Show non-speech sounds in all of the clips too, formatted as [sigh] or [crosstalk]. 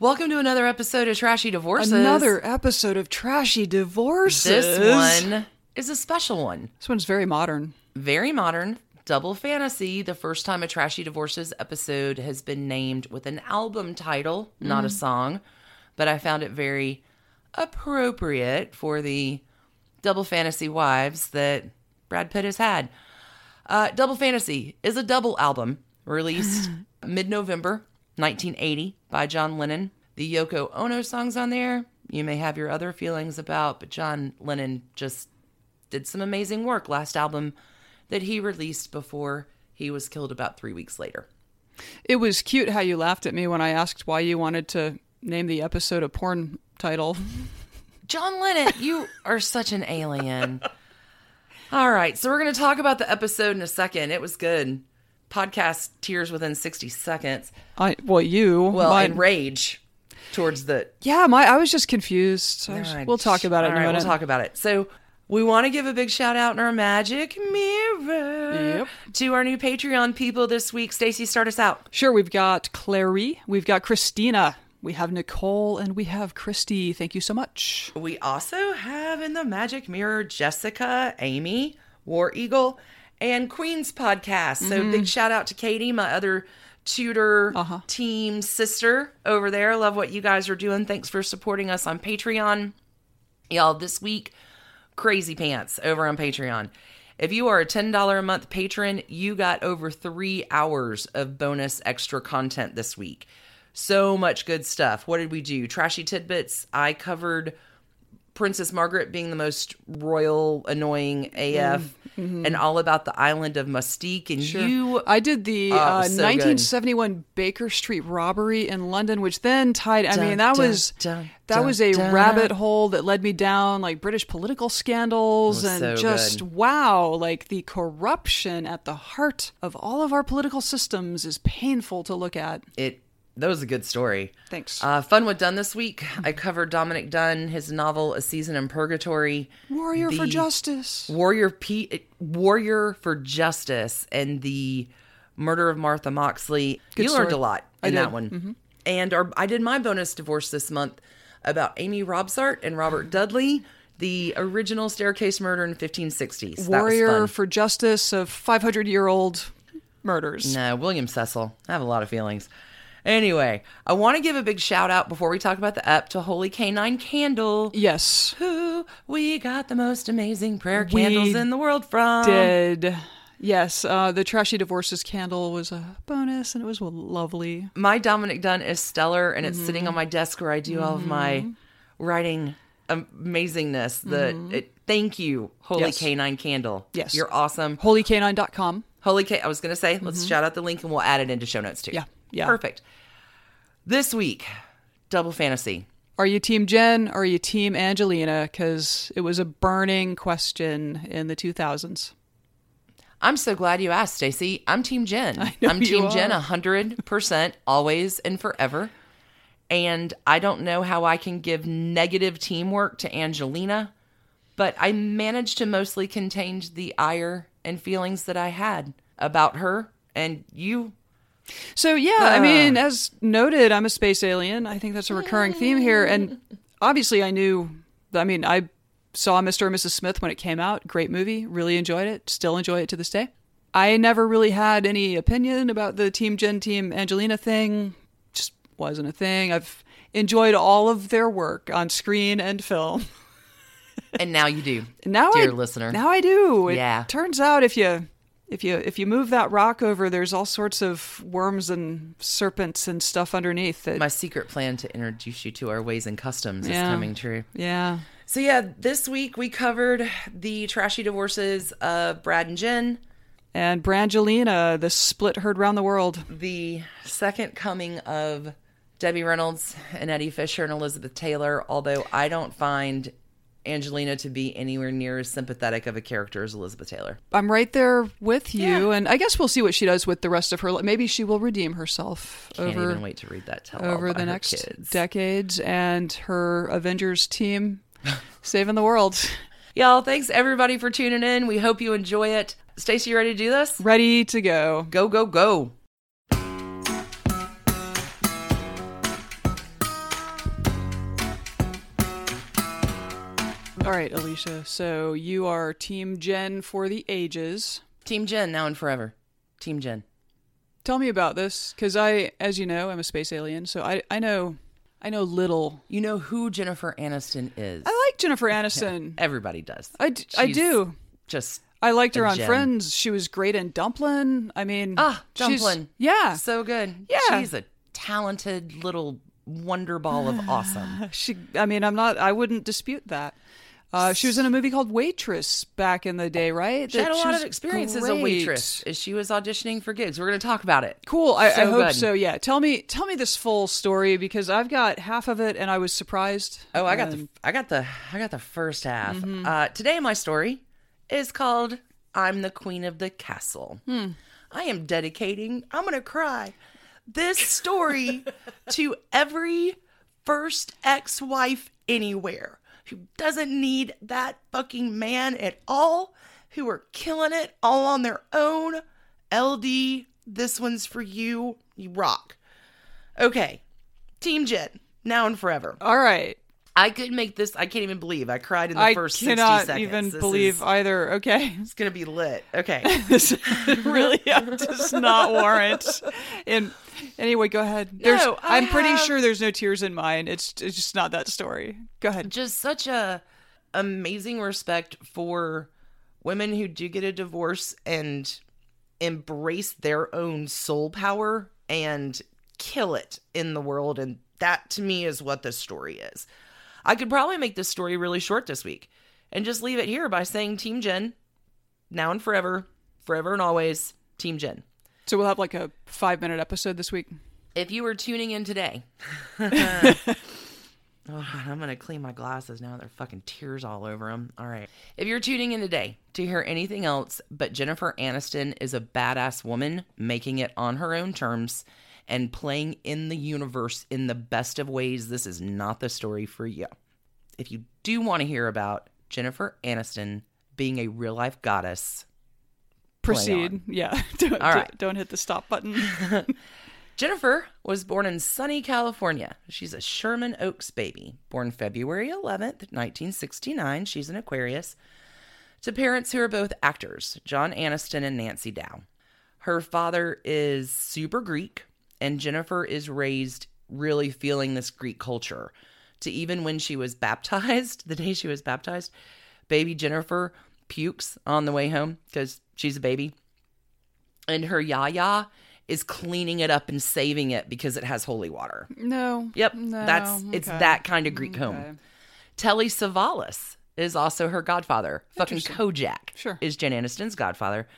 Welcome to another episode of Trashy Divorces. Another episode of Trashy Divorces. This one is a special one. This one's very modern. Very modern. Double fantasy. The first time a Trashy Divorces episode has been named with an album title, not a song. But I found it very appropriate for the double fantasy wives that Brad Pitt has had. Uh, double Fantasy is a double album released [laughs] mid November 1980 by John Lennon. The Yoko Ono songs on there, you may have your other feelings about, but John Lennon just did some amazing work last album that he released before he was killed about three weeks later. It was cute how you laughed at me when I asked why you wanted to name the episode a porn title. [laughs] John Lennon, you are such an alien. [laughs] All right, so we're going to talk about the episode in a second. It was good. Podcast tears within 60 seconds. I well, you Well, my- and rage towards the. yeah, my I was just confused. Was- right, we'll talk about it all in a right. We'll talk about it. So we want to give a big shout out in our magic mirror Yep. to our new Patreon people this week. Stacie, start us out. Sure, we've got Clary, we've got Christina, we have Nicole, and we have Christy. Thank you so much. We also have in the magic mirror Jessica, Amy, War Eagle, and Queen's podcast. So Mm-hmm. big shout out to Katie, my other tutor Uh-huh. team sister over there. Love what you guys are doing. Thanks for supporting us on Patreon. Y'all, this week, crazy pants over on Patreon. If you are a $10 a month patron, you got over three hours of bonus extra content this week. So much good stuff. What did we do? Trashy tidbits. I covered Princess Margaret being the most royal, annoying AF, and all about the island of Mustique. And you I did the Oh, uh, so good. 1971 Baker Street robbery in London, which then tied. I Dun, mean, that dun, was dun, that was a rabbit hole that led me down like British political scandals and so just good. wow, like the corruption at the heart of all of our political systems is painful to look at. it that was a good story. Thanks. Uh, fun with Dunne this week. I covered Dominick Dunne, his novel A Season in Purgatory. Warrior for justice. Warrior P- Warrior for Justice and the murder of Martha Moxley. Good you learned a lot in that one. And our, I did my bonus divorce this month about Amy Robsart and Robert Dudley, the original staircase murder in 1560s. That was Warrior for justice of 500 year old murders. No, William Cecil. I have a lot of feelings. Anyway, I want to give a big shout out before we talk about the up to Holy Canine Candle. Yes. Who we got the most amazing prayer We candles in the world from. did. Yes, uh, the trashy divorces candle was a bonus, and it was lovely. my Dominick Dunne is stellar, and it's sitting Mm-hmm. on my desk where I do all of my writing amazingness. The it, thank you, Holy Mm-hmm. Yes. Canine Candle. Yes. you're awesome. HolyCanine.com. Holy K. I was gonna say, let's shout out the link and we'll add it into show notes too. Mm-hmm. Yeah, yeah. perfect. This week, double fantasy. Are you Team Jen or are you Team Angelina? Because it was a burning question in the 2000s. I'm so glad you asked, Stacie. I'm Team Jen. [laughs] I know I'm Team Jen are. 100%, [laughs] always and forever. And I don't know how I can give negative teamwork to Angelina, but I managed to mostly contain the ire and feelings that I had about her and you. So, yeah, I mean, ah. as noted, I'm a space alien. I think that's a recurring theme here. And obviously, I knew, I mean, I saw Mr. and Mrs. Smith when it came out. Great movie. Really enjoyed it. Still enjoy it to this day. I never really had any opinion about the Team Jen Team Angelina thing. Just wasn't a thing. I've enjoyed all of their work on screen and film. And now you do. [laughs] Now dear I, listener. Now I do. It Yeah. Turns out if you if you if you move that rock over, there's all sorts of worms and serpents and stuff underneath. That, My secret plan to introduce you to our ways and customs Yeah. is coming true. yeah. So yeah, this week we covered the trashy divorces of Brad and Jen, And Brangelina, the split heard round the world. the second coming of Debbie Reynolds and Eddie Fisher and Elizabeth Taylor, although I don't find Angelina to be anywhere near as sympathetic of a character as Elizabeth Taylor. I'm right there with you, and I guess we'll see what she does with the rest of her. li- Maybe she will redeem herself Can't over even wait to read that tell over the next decades, and her Avengers team [laughs] saving the world. Y'all, thanks everybody for tuning in. We hope you enjoy it. Stacie, you ready to do this? Ready to go. Go, go, go. All right, Alicia. So you are Team Jen for the ages. Team Jen, now and forever. Team Jen. Tell me about this, because I, as you know, I'm a space alien, so I, I know, I know little. You know who Jennifer Aniston is? I like Jennifer Aniston. [laughs] Everybody does. I, d- I do. Just I liked her on gem. Friends. She was great in Dumplin. I mean, ah, Dumplin. Yeah, so good. Yeah. she's a talented little wonder ball of awesome. [laughs] she. I mean, I'm not. I wouldn't dispute that. Uh, she was in a movie called Waitress back in the day, right? She had a lot of experience as a waitress as she was auditioning for gigs. We're going to talk about it. Cool. I, I hope good. so. Yeah. Tell me. Tell me this full story because I've got half of it and I was surprised. Oh, I got the I got the I got the first half. Mm-hmm. Uh, today, my story is called "I'm the Queen of the Castle." Hmm. I am dedicating. I'm gonna cry. This story [laughs] to every first ex-wife anywhere who doesn't need that fucking man at all, who are killing it all on their own. LD, this one's for you. You rock. Okay, Team Jen, now and forever. All right. I couldn't make this. I can't even believe I cried in the I first cannot 60 seconds. I cannot even This believe is- either. Okay. it's gonna be lit. Okay. [laughs] this really [laughs] does not warrant. In anyway, go ahead. There's, No, I I'm pretty sure there's no tears in mine. It's it's just not that story. Go ahead. Just such a amazing respect for women who do get a divorce and embrace their own soul power and kill it in the world. And that to me is what this story is. I could probably make this story really short this week and just leave it here by saying Team Jen, now and forever, forever and always, Team Jen. So we'll have like a five minute episode this week. If you were tuning in today, [laughs] [laughs] oh, I'm gonna clean my glasses now. They're fucking tears all over them. All right. If you're tuning in today to hear anything else but Jennifer Aniston is a badass woman making it on her own terms and playing in the universe in the best of ways, this is not the story for you. If you do want to hear about Jennifer Aniston being a real life goddess, Proceed. Yeah. [laughs] Don't, All right. don't hit the stop button. [laughs] [laughs] Jennifer was born in sunny California. She's a Sherman Oaks baby, born February 11th, 1969. She's an Aquarius. To parents who are both actors, John Aniston and Nancy Dow. Her father is super Greek, and Jennifer is raised really feeling this Greek culture. To even when she was baptized, [laughs] the day she was baptized, baby Jennifer pukes on the way home because she's a baby and her yaya is cleaning it up and saving it because it has holy water. no. Yep, No, that's it's okay. that kind of Greek Okay. home. Telly Savalas is also her godfather. Fucking Kojak Sure. is Jen Aniston's godfather.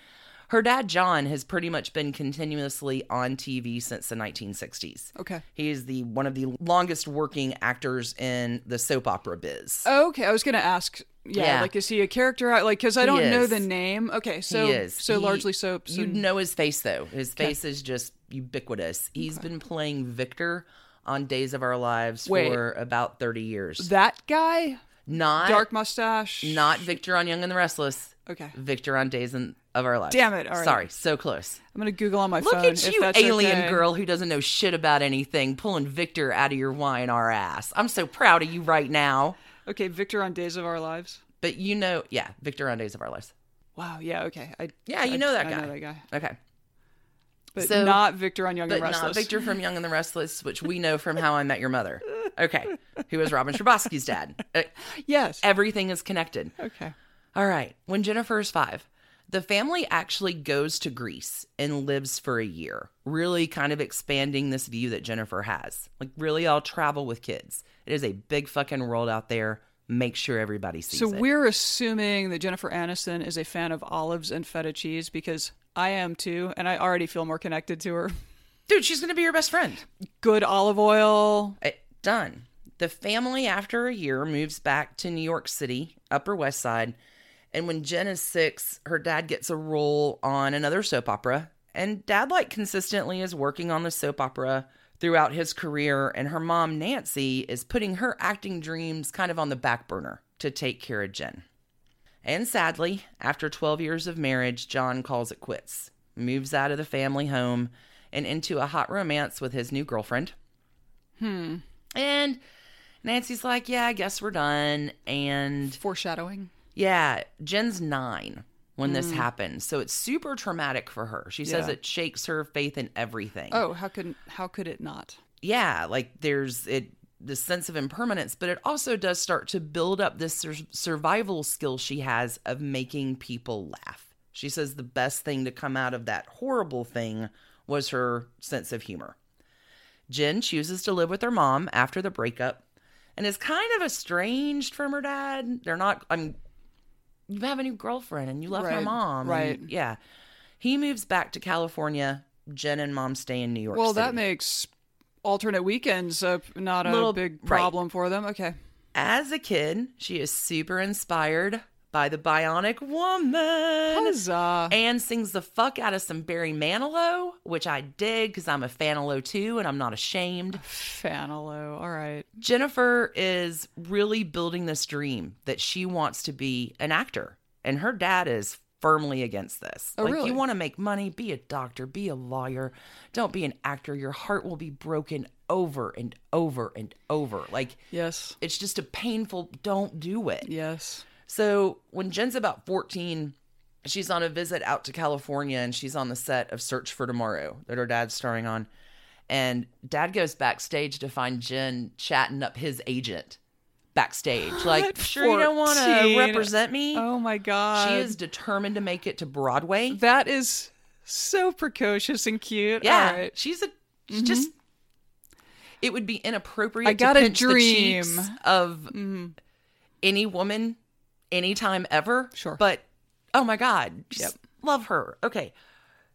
Her dad John has pretty much been continuously on TV since the 1960s. Okay. He is the one of the longest working actors in the soap opera biz. Okay, I was gonna ask. Yeah, Yeah. like is he a character? Like, because I don't know the name. Okay, so so He- largely soaps. And- know his face though. His face is just ubiquitous. He's been playing Victor on Days of Our Lives Wait. for about 30 years. that guy, not dark mustache. not Victor on Young and the Restless. Okay. Victor on Days in, of Our Lives. Damn it, all right. Sorry, so close. I'm gonna Google on my Look phone. Look at you, alien okay. girl who doesn't know shit about anything, pulling Victor out of your wine our ass. I'm so proud of you right now. Okay, Victor on Days of Our Lives. But you know, yeah, Victor on Days of Our Lives. Wow. Yeah. Okay. I Yeah, you I- know that I guy. know that guy, Okay. but So- not Victor on Young but and Restless. not Victor from Young and the Restless, which we know from How I Met Your Mother. [laughs] Okay, who was Robin Scherbatsky's dad. Uh, Yes. everything is connected. Okay. All right, when Jennifer is five, the family actually goes to Greece and lives for a year, really kind of expanding this view that Jennifer has. Like, really, I'll travel with kids. It is a big fucking world out there. Make sure everybody sees So it. So, we're assuming that Jennifer Aniston is a fan of olives and feta cheese because I am too, and I already feel more connected to her. Dude, she's going to be your best friend. Good olive oil. Eh, done. The family, after a year, moves back to New York City, Upper West Side. And when Jen is six, her dad gets a role on another soap opera. And dad, like, consistently is working on the soap opera throughout his career. And her mom, Nancy, is putting her acting dreams kind of on the back burner to take care of Jen. And sadly, after 12 years of marriage, John calls it quits, moves out of the family home and into a hot romance with his new girlfriend. Hmm. And Nancy's like, yeah, I guess we're done. And Foreshadowing. Yeah, Jen's nine when this hmm. happens, So it's super traumatic for her. She says Yeah. it shakes her faith in everything. Oh, how could how could it not? yeah, like there's it this sense of impermanence, but it also does start to build up this sur- survival skill she has of making people laugh. She says the best thing to come out of that horrible thing was her sense of humor. Jen chooses to live with her mom after the breakup and is kind of estranged from her dad. They're not I'm you have a new girlfriend and you left my Right, mom. and- right. yeah. He moves back to California. Jen and mom stay in New York Well, City. that makes alternate weekends uh, not a Little- big right. problem for them. Okay. As a kid, she is super inspired by the Bionic Woman Huzzah. and sings the fuck out of some Barry Manilow, which I dig because I'm a Fanilow too and I'm not ashamed. Fanalo. All right. Jennifer is really building this dream that she wants to be an actor, and her dad is firmly against this. Oh, like, really? you want to make money, be a doctor, be a lawyer. Don't be an actor. Your heart will be broken over and over and over. Like, Yes. it's just a painful, don't do it. Yes. So when Jen's about 14, she's on a visit out to California and she's on the set of Search for Tomorrow that her dad's starring on. And dad goes backstage to find Jen chatting up his agent backstage. [gasps] Like, sure you don't want to represent me? Oh my god. she is determined to make it to Broadway. That is so precocious and cute. Yeah, All right. she's a she's mm-hmm. just. It would be inappropriate. I got to a dream. of mm-hmm. any woman, anytime ever. Sure. but oh my god, Yep. love her. Okay,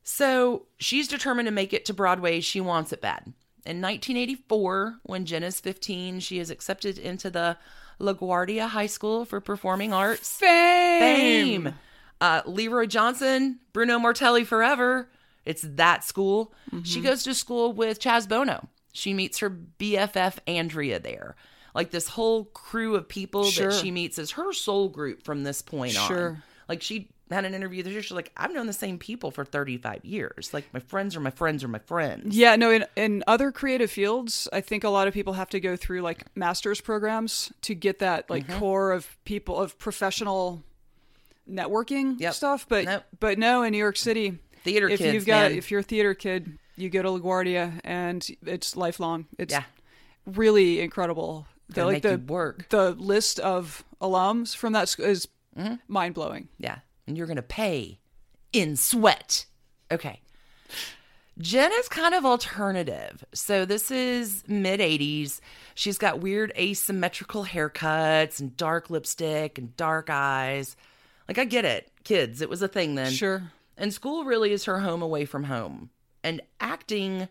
so she's determined to make it to Broadway. She wants it bad. In 1984, when Jen is 15, she is accepted into the LaGuardia High School for Performing Arts Fame. fame. Uh, Leroy Johnson, Bruno Martelli forever. It's that school. Mm-hmm. She goes to school with Chaz Bono. She meets her BFF Andrea there. Like this whole crew of people Sure. that she meets is her soul group from this point on. Sure. Like she had an interview this year. She's like, I've known the same people for 35 years. Like my friends are my friends are my friends. Yeah, no, in, in other creative fields, I think a lot of people have to go through like master's programs to get that like Mm-hmm. core of people of professional networking Yep. stuff. But Nope. but no, in New York City, Theater if kids, you've got man. if you're a theater kid, you go to LaGuardia and it's lifelong. It's Yeah. really incredible. The, like make the work. the list of alums from that school is Mm-hmm. mind blowing. Yeah. And you're going to pay in sweat. Okay. Jen is kind of alternative. So this is mid 80s. She's got weird asymmetrical haircuts and dark lipstick and dark eyes. Like, I get it. Kids, it was a thing then. Sure. And school really is her home away from home. And acting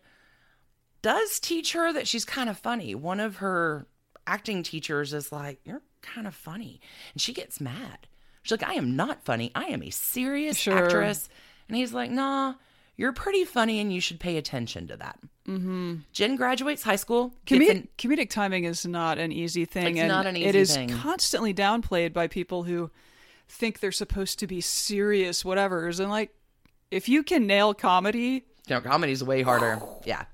does teach her that she's kind of funny. One of her acting teachers is like, You're kind of funny. And she gets mad. She's like, I am not funny. I am a serious Sure. actress. And he's like, Nah, you're pretty funny and you should pay attention to that. Mm-hmm. Jen graduates high school. Comedic, an- comedic timing is not an easy thing. It's and not an easy is thing. constantly downplayed by people who think they're supposed to be serious whatevers. And like, if you can nail comedy, You No, comedy's way harder. Yeah.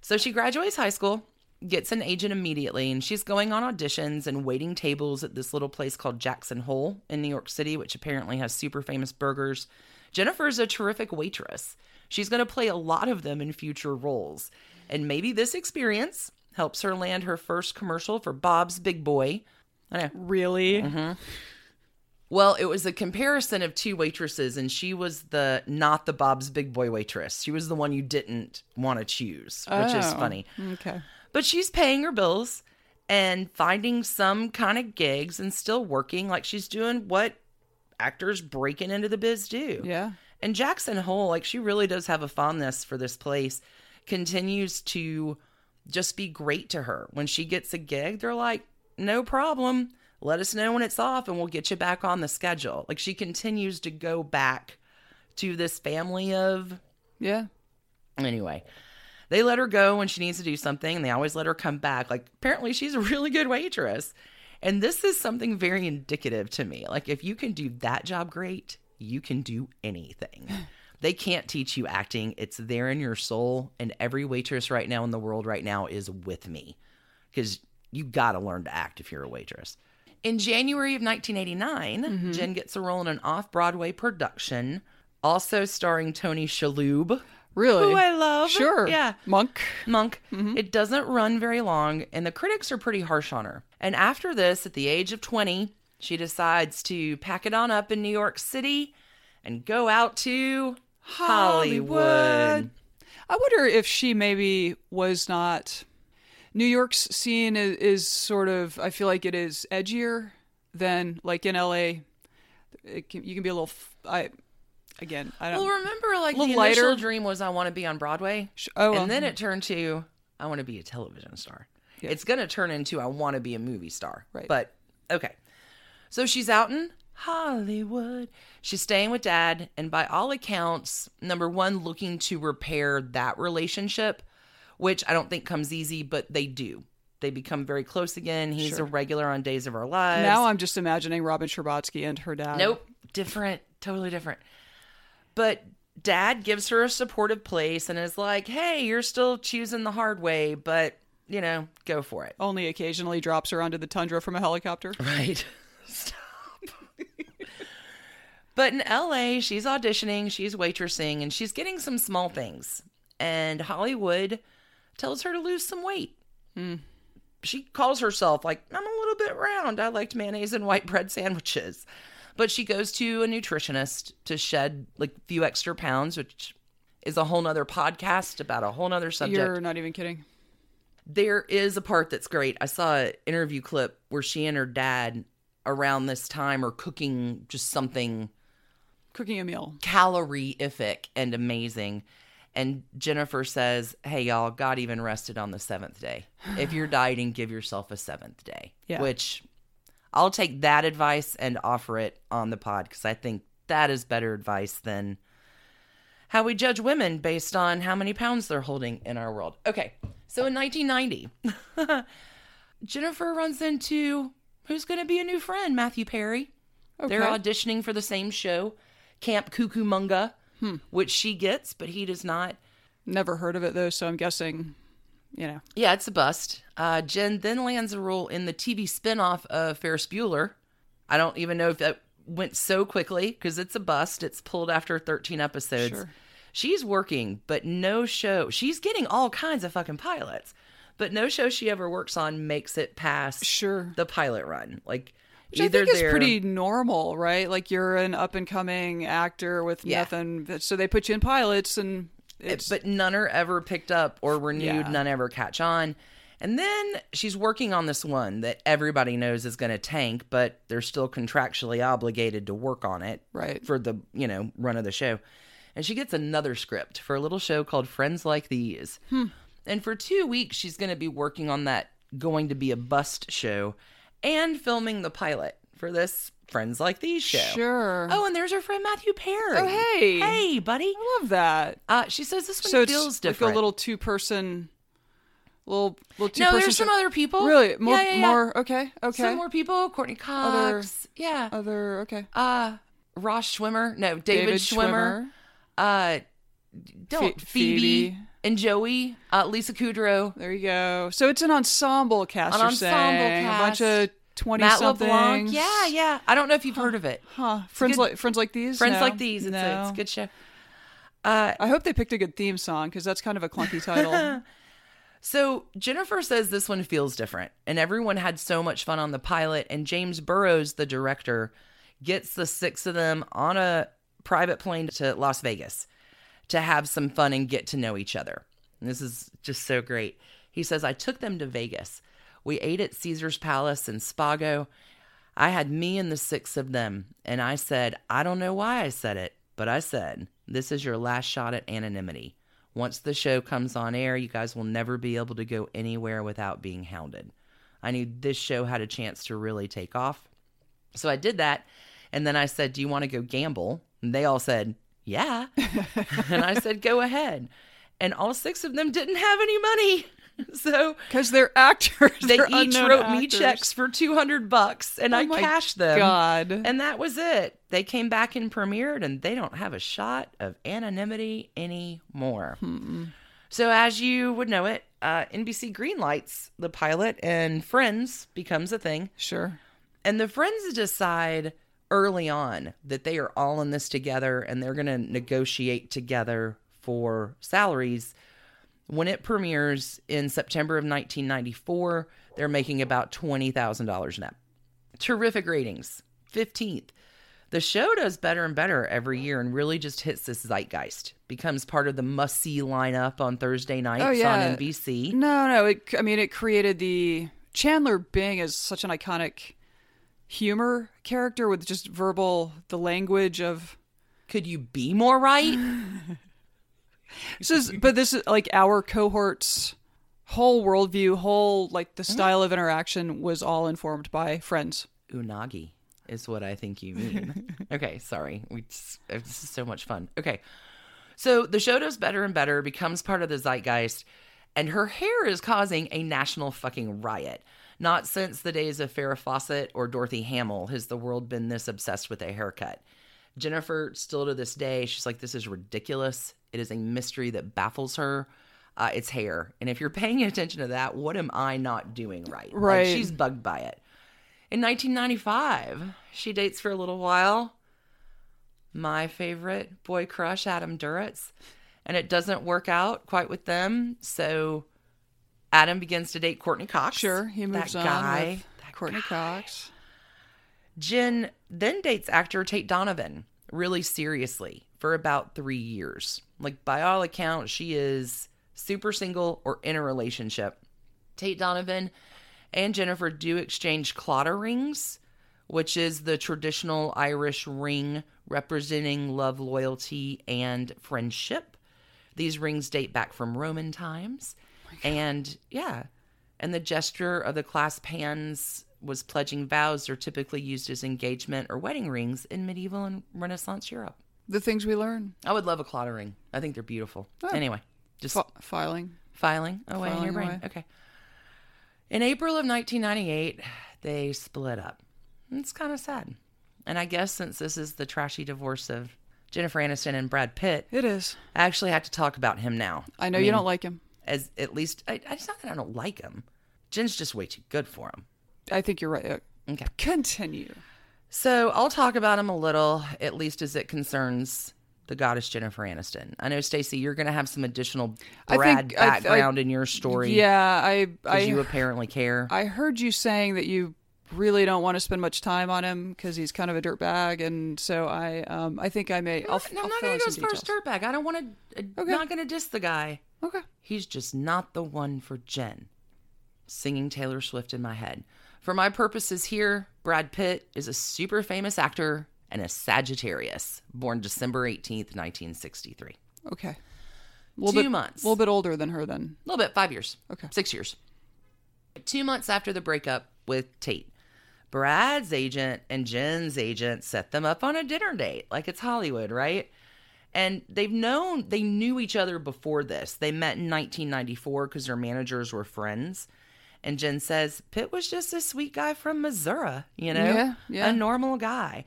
So she graduates high school, gets an agent immediately, and she's going on auditions and waiting tables at this little place called Jackson Hole in New York City, which apparently has super famous burgers. Jennifer's a terrific waitress. She's going to play a lot of them in future roles. And maybe this experience helps her land her first commercial for Bob's Big Boy. I know. really, Mm-hmm. Well, it was a comparison of two waitresses, and she was the not the Bob's Big Boy waitress. She was the one you didn't want to choose, which is Oh. funny. okay. But she's paying her bills and finding some kind of gigs and still working like she's doing what actors breaking into the biz do. Yeah. And Jackson Hole, like she really does have a fondness for this place, continues to just be great to her. When she gets a gig, they're like, no problem. Let us know when it's off and we'll get you back on the schedule. Like she continues to go back to this family of Yeah. Anyway, they let her go when she needs to do something, and they always let her come back. Like, apparently, she's a really good waitress. And this is something very indicative to me. Like, if you can do that job great, you can do anything. [sighs] They can't teach you acting, it's there in your soul. And every waitress right now in the world right now is with me because you got to learn to act if you're a waitress. In January of 1989, mm-hmm. Jen gets a role in an off Broadway production, also starring Tony Shalhoub, Really? who I love. Sure. Yeah. Monk. Monk. Mm-hmm. It doesn't run very long, and the critics are pretty harsh on her. And after this, at the age of 20, she decides to pack it on up in New York City and go out to Hollywood. I wonder if she maybe was not. New York's scene is, is sort of. I feel like it is edgier than like in LA. It can, you can be a little. I again. I don't. Well, remember, like the little initial lighter. dream was I want to be on Broadway, oh, well, and uh, then it turned to I want to be a television star. Yeah. It's going to turn into I want to be a movie star. Right. But okay, so she's out in Hollywood. She's staying with dad, and by all accounts, number one, looking to repair that relationship, which I don't think comes easy, but they do. They become very close again. He's Sure. a regular on Days of Our Lives. now I'm just imagining Robin Scherbatsky and her dad. Nope, different, totally different. But dad gives her a supportive place and is like, "Hey, you're still choosing the hard way, but you know, go for it." Only occasionally drops her onto the tundra from a helicopter. [laughs] Right. Stop. [laughs] but in LA, she's auditioning, she's waitressing, and she's getting some small things. And Hollywood tells her to lose some weight. Hmm. She calls herself like, I'm a little bit round. I liked mayonnaise and white bread sandwiches. But she goes to a nutritionist to shed like a few extra pounds, which is a whole nother podcast about a whole nother subject You're not even kidding. there is a part that's great. I saw an interview clip where she and her dad around this time are cooking just something Cooking a meal. calorific and amazing. And Jennifer says, Hey, y'all, God even rested on the seventh day. If you're [sighs] dieting, give yourself a seventh day. Yeah. Which I'll take that advice and offer it on the pod because I think that is better advice than how we judge women based on how many pounds they're holding in our world. Okay, so in 1990, [laughs] Jennifer runs into who's going to be a new friend, Matthew Perry. They're auditioning for the same show, Camp cuckoo Cucamonga, hmm. which she gets, but he does not. Never heard of it though, so I'm guessing, you know. Yeah, it's a bust. Uh, Jen then lands a role in the TV spinoff of Ferris Bueller. I don't even know if that went so quickly because it's a bust. It's pulled after 13 episodes. Sure. She's working, but no show. She's getting all kinds of fucking pilots, but no show she ever works on makes it past Sure. the pilot run. Like Which I think is pretty normal, right? Like you're an up and coming actor with Yeah. nothing, so they put you in pilots, and it's but none are ever picked up or renewed. Yeah. None ever catch on. And then she's working on this one that everybody knows is going to tank, but they're still contractually obligated to work on it Right. for the you know run of the show. And she gets another script for a little show called Friends Like These. Hmm. And for two weeks, she's going to be working on that going to be a bust show and filming the pilot for this Friends Like These show. sure. Oh, and there's our friend Matthew Perry. Oh, hey. Hey, buddy. I love that. Uh, she says this one So feels like a little two person, little little two no, there's some other people. really more Yeah, yeah, yeah. more. Okay, okay. Some more people. Courteney Cox. Other- yeah. other okay. Uh, Ross Schwimmer. No, David, Schwimmer. Uh, don't Phoebe, Phoebe. and Joey. Uh, Lisa Kudrow. There you go. So it's an ensemble cast. An ensemble saying. a bunch of twenty Matt somethings. LeBlanc. Yeah, yeah. I don't know if you've heard of it. Huh. Friends good- like friends like these. Friends No. like these. It's, a, it's a good show. Uh, I hope they picked a good theme song because that's kind of a clunky title. [laughs] So Jennifer says this one feels different, and everyone had so much fun on the pilot. And James Burrows, the director, gets the six of them on a private plane to Las Vegas to have some fun and get to know each other. And this is just so great. He says, I took them to Vegas. We ate at Caesar's Palace in Spago. I had me and the six of them, and I said, I don't know why I said it, but I said, This is your last shot at anonymity. Once the show comes on air, you guys will never be able to go anywhere without being hounded. I knew this show had a chance to really take off. So I did that. And then I said, Do you want to go gamble? And they all said, Yeah. [laughs] and I said, Go ahead. And all six of them didn't have any money. [laughs] So Because they're actors. they They're each wrote me checks for 200 bucks and Oh I cashed them. God. And that was it. They came back and premiered, and they don't have a shot of anonymity anymore. So, as you would know it, uh, NBC greenlights the pilot, and Friends becomes a thing. Sure. And the friends decide early on that they are all in this together and they're going to negotiate together for salaries. When it premieres in September of 1994, they're making about $20,000 an net. Terrific ratings. 15th. The show does better and better every year and really just hits this zeitgeist. Becomes part of the must see lineup on Thursday nights Oh, yeah. on NBC. No, no. It, I mean, it created the Chandler Bing is such an iconic humor character with just verbal, the language of. Could you be more right? [laughs] This is, but this is like our cohort's whole worldview, whole like the style of interaction was all informed by Friends. unagi is what I think you mean. [laughs] okay, sorry. We just, uh, this is so much fun. Okay. So the show does better and better, becomes part of the zeitgeist, and her hair is causing a national fucking riot. Not since the days of Farrah Fawcett or Dorothy Hamill has the world been this obsessed with a haircut. Jennifer, still to this day, she's like, this is ridiculous. It is a mystery that baffles her. Uh, it's hair. And if you're paying [laughs] attention to that, what am I not doing right? Like, Right. she's bugged by it. In 1995, she dates for a little while my favorite boy crush, Adam Duritz, and it doesn't work out quite with them. So Adam begins to date Courteney Cox. Sure, he moves that on guy. with that Courteney guy. Cox. Jen then dates actor Tate Donovan really seriously for about three years. Like, by all accounts, she is super single or in a relationship. Tate Donovan and Jennifer do exchange Claddagh rings, which is the traditional Irish ring representing love, loyalty, and friendship. These rings date back from Roman times. Oh and yeah, and the gesture of the clasp hands was pledging vows are typically used as engagement or wedding rings in medieval and Renaissance Europe. The things we learn. I would love a Claddagh ring. I think they're beautiful. Oh. Anyway, just Fi- filing. filing away in your brain. away. Okay. In April of 1998, they split up. It's kind of sad. And I guess since this is the trashy divorce of Jennifer Aniston and Brad Pitt, It is. I actually have to talk about him now. I know you mean, don't like him. As at least, I, it's not that I don't like him. Jen's just way too good for him. I think you're right. Okay. Continue. So I'll talk about him a little, at least as it concerns the goddess Jennifer Aniston. I know, Stacie, you're going to have some additional I Brad think- I- I- background in your story. Yeah, I I you apparently care. I heard you saying that you really don't want to spend much time on him because he's kind of a dirtbag, and so I um I think I may. I'll, no, I'll I'm not fill going in to go as far as dirtbag. I don't want to. Okay. Not going to diss the guy. Okay. He's just not the one for Jen. Singing Taylor Swift in my head. For my purposes here, Brad Pitt is a super famous actor and a Sagittarius, born December 18th, 1963. Okay. Two bit, months. A little bit older than her then. A little bit, five years. Okay. Six years. Two months after the breakup with Tate, Brad's agent and Jen's agent set them up on a dinner date. Like it's Hollywood, right? And they've known, they knew each other before this. They met in 1994 because their managers were friends. And Jen says, Pitt was just a sweet guy from Missouri, you know? Yeah, yeah. A normal guy.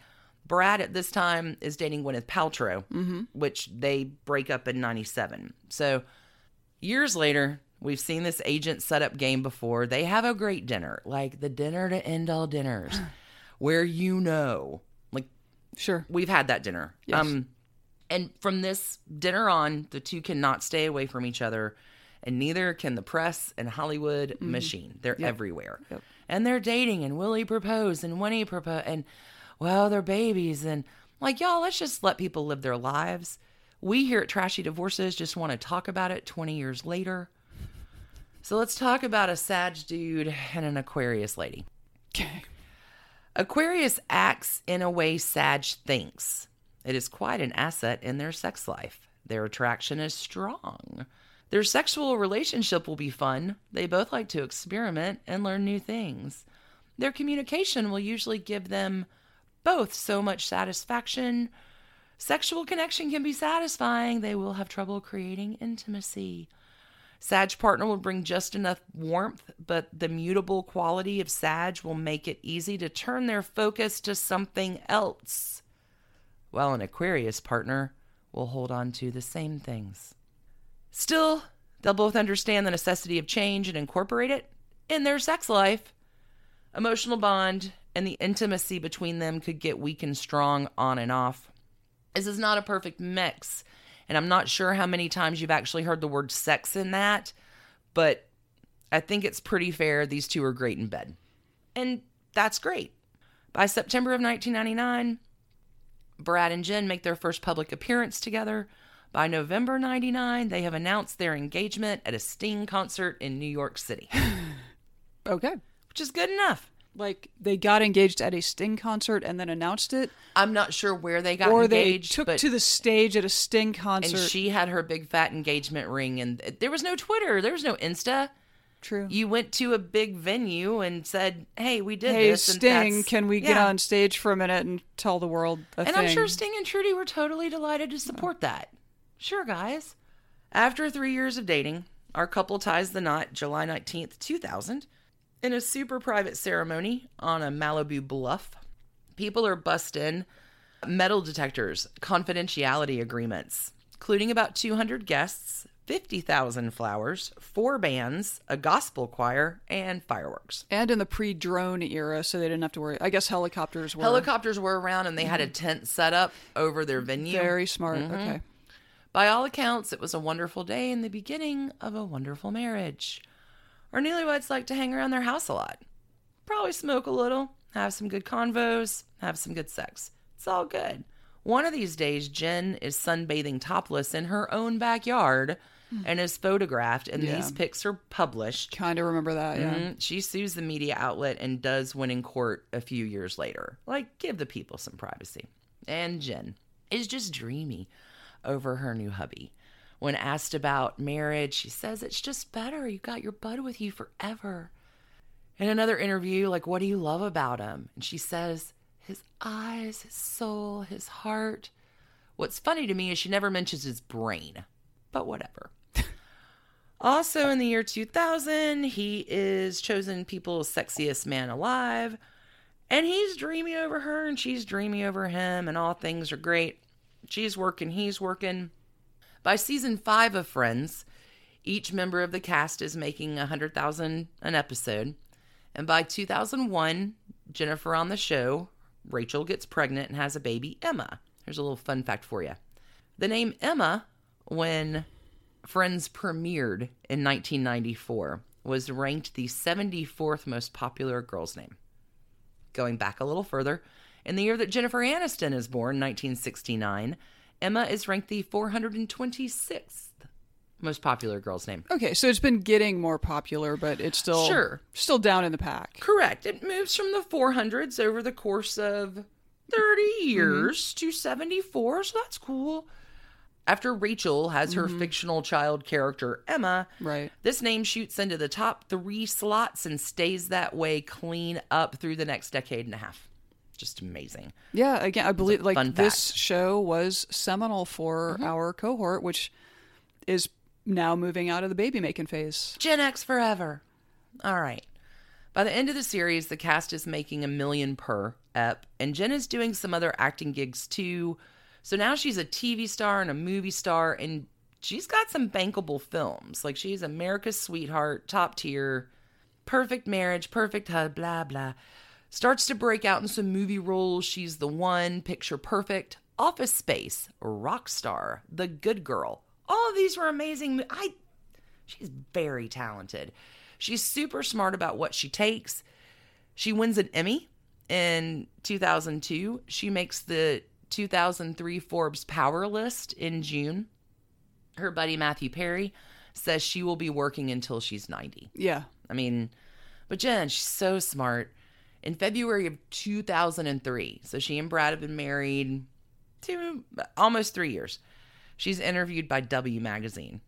Brad at this time is dating Gwyneth Paltrow, which they break up in 97. So years later, we've seen this agent set up game before. They have a great dinner, like the dinner to end all dinners, [sighs] where you know, like Sure. we've had that dinner. Yes. Um, and from this dinner on, the two cannot stay away from each other, and neither can the press and Hollywood machine. They're everywhere, Mm-hmm. Yep. and they're dating. And will he propose? And when he propose? And well, they're babies. And like y'all, let's just let people live their lives. We here at Trashy Divorces just want to talk about it 20 years later. So let's talk about a Sag dude and an Aquarius lady. Okay. Aquarius acts in a way Sag thinks. It is quite an asset in their sex life. Their attraction is strong. Their sexual relationship will be fun. They both like to experiment and learn new things. Their communication will usually give them both so much satisfaction. Sexual connection can be satisfying. They will have trouble creating intimacy. Sag partner will bring just enough warmth, but the mutable quality of Sag will make it easy to turn their focus to something else. While an Aquarius partner will hold on to the same things. Still, They'll both understand the necessity of change and incorporate it in their sex life. Emotional bond and the intimacy between them could get weak and strong on and off. This is not a perfect mix, and I'm not sure how many times you've actually heard the word sex in that, but I think it's pretty fair. These two are great in bed. And that's great. By September of 1999, Brad and Jen make their first public appearance together. By November 99, they have announced their engagement at a Sting concert in New York City, [laughs] Okay. which is good enough. Like they got engaged at a Sting concert and then announced it, I'm not sure where they got or engaged, they took to the stage at a Sting and concert. she had her big fat engagement ring, and there was no Twitter, there was no Insta. True. You went to a big venue and said, "Hey, we did hey, this." and Sting, can we get on stage for a minute and tell the world a And thing? I'm sure Sting and Trudie were totally delighted to support that. Sure, guys. After three years of dating, our couple ties the knot July 19th, 2000, in a super private ceremony on a Malibu bluff. People are busting metal detectors, confidentiality agreements, including about 200 guests, 50,000 flowers, four bands, a gospel choir, and fireworks. and in the pre-drone era, so they didn't have to worry. I guess helicopters were Helicopters were around and they had a tent set up over their venue. very smart. Mm-hmm. Okay. By all accounts, it was a wonderful day and the beginning of a wonderful marriage. Our newlyweds like to hang around their house a lot. Probably smoke a little, have some good convos, have some good sex. It's all good. One of these days, Jen is sunbathing topless in her own backyard and is photographed, and Yeah. these pics are published. Kind of remember that. Yeah. Mhm. She sues the media outlet and does win in court a few years later. Like, give the people some privacy. And Jen is just dreamy over her new hubby. When asked about marriage, she says it's just better. You got your bud with you forever. In another interview, like, what do you love about him? And she says, his eyes, his soul, his heart. What's funny to me is she never mentions his brain, but whatever. [laughs] Also, in the year 2000, he is chosen People's Sexiest Man Alive. And he's dreamy over her, and she's dreamy over him, and all things are great. She's working, he's working. By season five of Friends, each member of the cast is making a hundred thousand an episode. And by 2001, Jennifer on the show, Rachel gets pregnant and has a baby, Emma. Here's a little fun fact for you. The name Emma, when Friends premiered in 1994, was ranked the 74th most popular girl's name. Going back a little further, in the year that Jennifer Aniston is born, 1969, Emma is ranked the 426th most popular girl's name. Okay, so it's been getting more popular, but it's still Sure. still down in the pack. Correct. It moves from the 400s over the course of 30 mm-hmm. years to 74, so that's cool. After Rachel has her mm-hmm. fictional child character, Emma, Right. this name shoots into the top three slots and stays that way clean up through the next decade and a half. Just amazing. Yeah, again, I believe like fun this show was seminal for mm-hmm. our cohort, which is now moving out of the baby making phase. Gen X forever. All right. By the end of the series, the cast is making a million per ep, and Jen is doing some other acting gigs too. So now she's a TV star and a movie star, and she's got some bankable films. Like she's America's sweetheart, top tier, perfect marriage, perfect hub, blah, blah. Starts to break out in some movie roles. She's the one, picture perfect, Office Space, Rockstar, The Good Girl. All of these were amazing. I She's very talented. She's super smart about what she takes. She wins an Emmy in 2002. She makes the 2003 Forbes Power List in June. Her buddy Matthew Perry says she will be working until she's 90. Yeah. I mean, but Jen, she's so smart. In February of 2003, so she and Brad have been married two, almost three years. She's interviewed by W Magazine.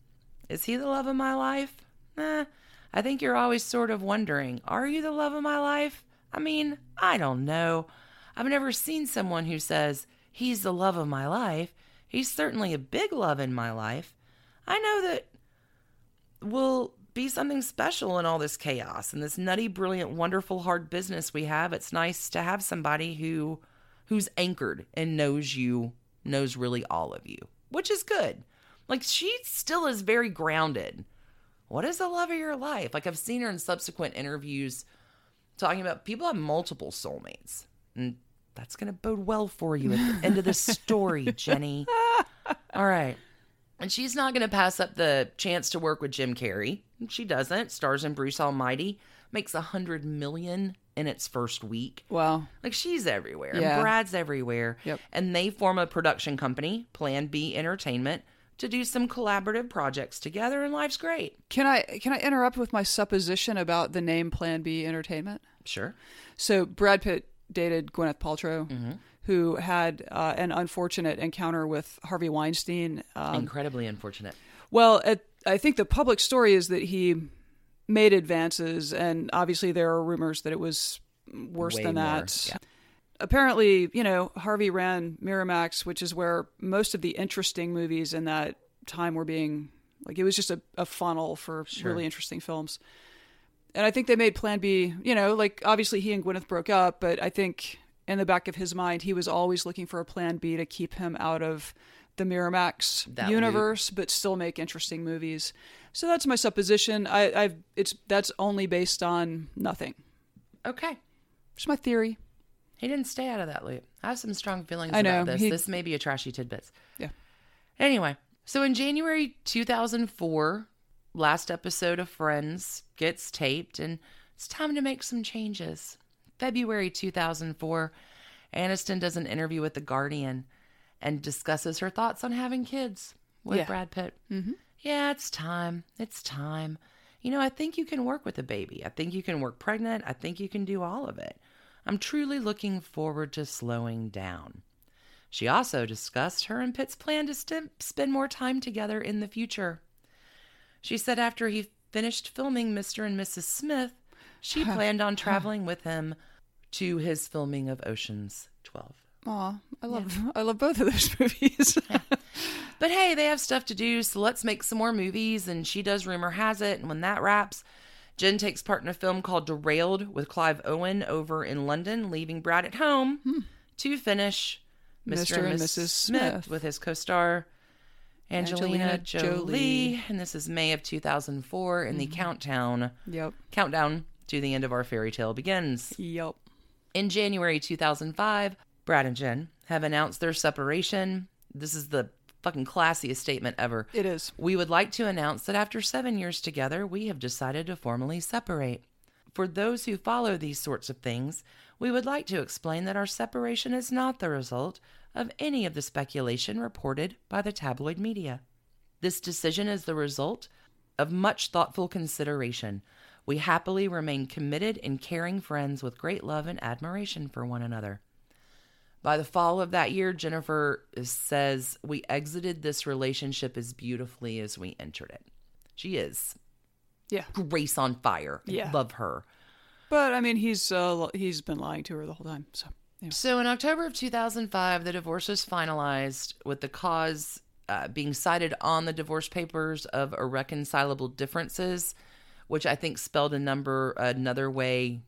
Is he the love of my life? Eh, I think you're always sort of wondering, are you the love of my life? I mean, I don't know. I've never seen someone who says, he's the love of my life. He's certainly a big love in my life. I know that will be something special in all this chaos and this nutty, brilliant, wonderful, hard business we have. It's nice to have somebody who who's anchored and knows you, knows really all of you, which is good. Like she still is very grounded. what is the love of your life? Like I've seen her in subsequent interviews talking about people have multiple soulmates. And that's going to bode well for you at the end of the story, [laughs] Jenny. All right. And she's not going to pass up the chance to work with Jim Carrey. She doesn't. Stars in Bruce Almighty, makes a hundred million in its first week. Wow. Like she's everywhere. Yeah. And Brad's everywhere. Yep. And they form a production company, Plan B Entertainment, to do some collaborative projects together, and life's great. Can I can I interrupt with my supposition about the name Plan B Entertainment? Sure. So Brad Pitt dated Gwyneth Paltrow, Mm-hmm. who had uh, an unfortunate encounter with Harvey Weinstein. Um, Incredibly unfortunate. well, at, I think the public story is that he made advances, and obviously there are rumors that it was worse Way than more, that. yeah. Apparently, you know, Harvey ran Miramax, which is where most of the interesting movies in that time were being like it was just a, a funnel for really interesting films. And I think they made Plan B, you know, like obviously he and Gwyneth broke up, but I think in the back of his mind he was always looking for a plan B to keep him out of the Miramax That universe, but still make interesting movies. So that's my supposition. I, I've it's that's only based on nothing. Okay. Just my theory. He didn't stay out of that loop. I have some strong feelings I know, about this. he- This may be a trashy tidbits. Yeah. Anyway, so in January 2004, last episode of Friends gets taped, and it's time to make some changes. February 2004, Aniston does an interview with The Guardian and discusses her thoughts on having kids with Yeah. Brad Pitt. Mm-hmm. Yeah, it's time. It's time. You know, I think you can work with a baby. I think you can work pregnant. I think you can do all of it. I'm truly looking forward to slowing down. She also discussed her and Pitt's plan to st- spend more time together in the future. She said after he finished filming Mr. and Mrs. Smith, she planned on traveling with him to his filming of Ocean's 12. Aw, I love [laughs] I love both of those [laughs] movies. But hey, they have stuff to do, so let's make some more movies. And she does Rumor Has It. And when that wraps, Jen takes part in a film called Derailed with Clive Owen over in London, leaving Brad at home hmm. to finish Mr. and Mrs. Smith with his co star Angelina, Angelina Jolie. Jolie. And this is May of 2004, and the mm-hmm. countdown yep. countdown to the end of our fairy tale begins. Yep. In January 2005, Brad and Jen have announced their separation. This is the fucking classiest statement ever. It is. We would like to announce that after seven years together, we have decided to formally separate. For those who follow these sorts of things, we would like to explain that our separation is not the result of any of the speculation reported by the tabloid media. This decision is the result of much thoughtful consideration. We happily remain committed and caring friends with great love and admiration for one another. By the fall of that year, Jennifer says, We exited this relationship as beautifully as we entered it. She is Yeah. grace on fire. Yeah. love her. But I mean, he's uh, he's been lying to her the whole time. So anyway. So in October of 2005, the divorce was finalized with the cause uh, being cited on the divorce papers of irreconcilable differences, which I think spelled a number another way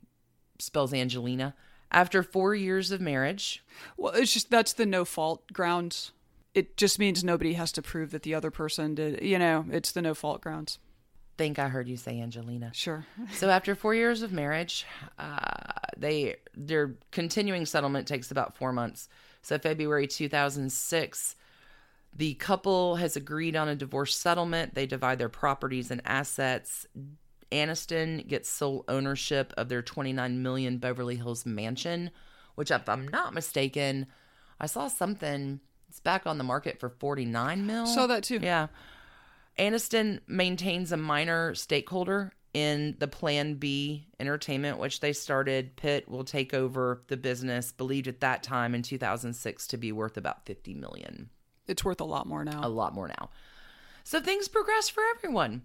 spells Angelina. After four years of marriage, well, it's just that's the no fault grounds. It just means nobody has to prove that the other person did. You know, it's the no fault grounds. think I heard you say Angelina. Sure. So after four years of marriage, uh, they their continuing settlement takes about four months. So February 2006, the couple has agreed on a divorce settlement. They divide their properties and assets. Aniston gets sole ownership of their 29 million Beverly Hills mansion, which, if I'm not mistaken, I saw something. It's back on the market for 49 mil. Saw that too. Yeah. Aniston maintains a minor stakeholder in the Plan B Entertainment, which they started. Pitt will take over the business, believed at that time in 2006 to be worth about 50 million. It's worth a lot more now. A lot more now. So things progress for everyone.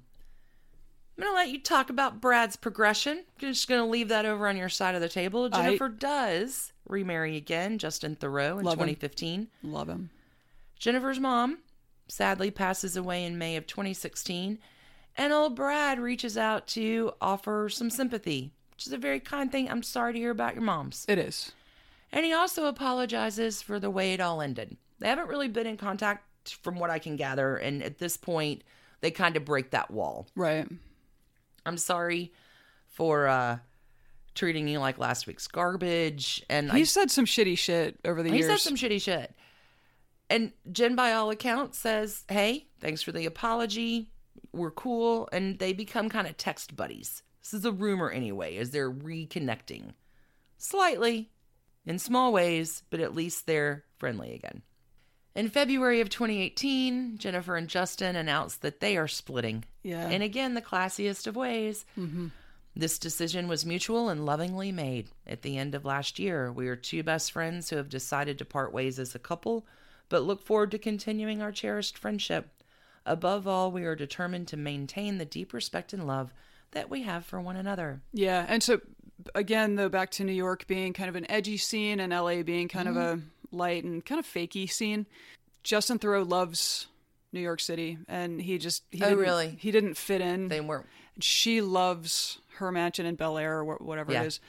I'm going to let you talk about Brad's progression. I'm just going to leave that over on your side of the table. I- Jennifer does remarry again, Justin Theroux in Love him. 2015. Love him. Jennifer's mom sadly passes away in May of 2016, and old Brad reaches out to offer some sympathy, which is a very kind thing. I'm sorry to hear about your mom's. It is. And he also apologizes for the way it all ended. They haven't really been in contact from what I can gather, and at this point, they kind of break that wall. Right. I'm sorry for uh treating you like last week's garbage. And He I, said some shitty shit over the he years. said some shitty shit. And Jen, by all accounts, says, Hey, thanks for the apology. We're cool. And they become kind of text buddies. This is a rumor anyway, as they're reconnecting. Slightly, in small ways, but at least they're friendly again. In February of 2018, Jennifer and Justin announced that they are splitting. Yeah. And again, the classiest of ways. This decision was mutual and lovingly made. At the end of last year, we are two best friends who have decided to part ways as a couple, but look forward to continuing our cherished friendship. Above all, we are determined to maintain the deep respect and love that we have for one another. Yeah, and so again, though, back to New York being kind of an edgy scene and LA being kind of Mm-hmm. a light and kind of fakey scene. Justin Theroux loves New York City, and he just he Oh, didn't- really? he didn't fit in. They weren't she loves her mansion in Bel Air or whatever Yeah. it is,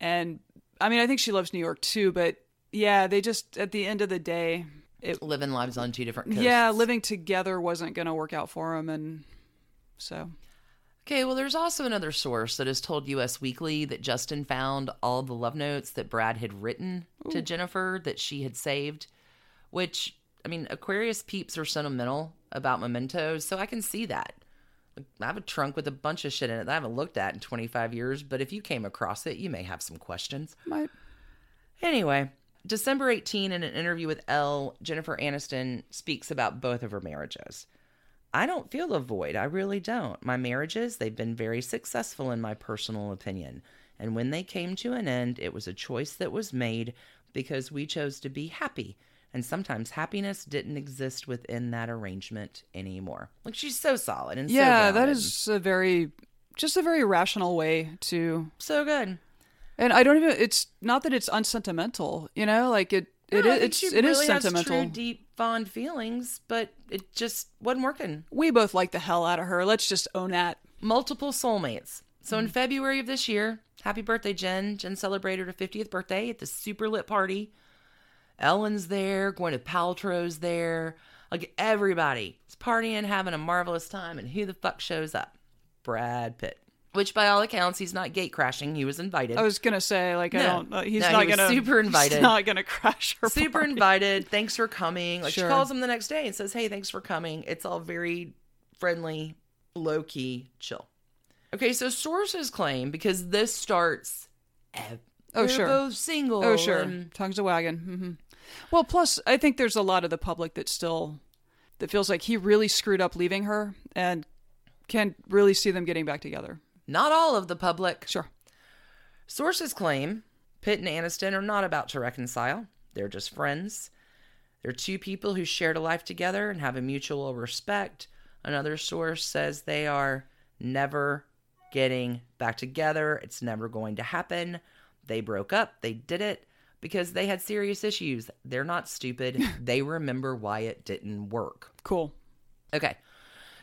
and I mean I think she loves New York too. But yeah, they just at the end of the day, it living lives on two different coasts. yeah living together wasn't going to work out for them, and so Okay, well, there's also another source that has told US Weekly that Justin found all the love notes that Brad had written to Jennifer that she had saved, which, I mean, Aquarius peeps are sentimental about mementos, so I can see that. I have a trunk with a bunch of shit in it that I haven't looked at in 25 years, but if you came across it, you may have some questions. might Anyway, December 18, in an interview with Elle, Jennifer Aniston speaks about both of her marriages. I don't feel a void. I really don't. My marriages, they've been very successful in my personal opinion. And when they came to an end, it was a choice that was made because we chose to be happy. And sometimes happiness didn't exist within that arrangement anymore. Like she's so solid and yeah that grounded. is a very just a very rational way to so good. And I don't even. It's not that it's unsentimental, you know. Like it. It No, I It's. she It is really has sentimental. true, deep, fond feelings, but it just wasn't working. we both like the hell out of her. Let's just own that. multiple soulmates. So in February of this year, happy birthday, Jen. Jen celebrated her 50th birthday at the super lit party. Ellen's there, Gwyneth Paltrow's there. Like everybody is partying, having a marvelous time, and who the fuck shows up? Brad Pitt. Which, by all accounts, he's not gate crashing. He was invited. I was gonna say like I don't. Uh, he's No, not he gonna. super invited. He's not gonna crash her. super party. invited. Thanks for coming. Like Sure. she calls him the next day and says, "Hey, thanks for coming." It's all very friendly, low key, chill. Okay, so sources claim because this starts. eh, Oh, sure. both single. Oh sure, and- tongues a wagon. hmm Well, plus I think there's a lot of the public that still that feels like he really screwed up leaving her and can really see them getting back together. not all of the public. Sure. Sources claim Pitt and Aniston are not about to reconcile. They're just friends. They're two people who shared a life together and have a mutual respect. Another source says they are never getting back together. It's never going to happen. They broke up. They did it because they had serious issues. They're not stupid. they remember why it didn't work. Cool. Okay.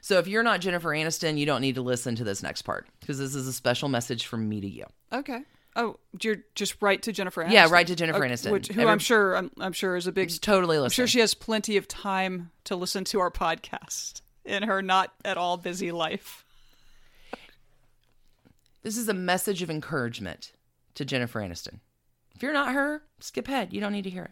So if you're not Jennifer Aniston, you don't need to listen to this next part because this is a special message from me to you. Okay. Oh, you're just right to Jennifer Aniston. Yeah, right to Jennifer Aniston. which, who Every- I'm sure I'm, I'm sure is a big. Totally I'm sure she has plenty of time to listen to our podcast in her not at all busy life. This is a message of encouragement to Jennifer Aniston. If you're not her, skip ahead. You don't need to hear it.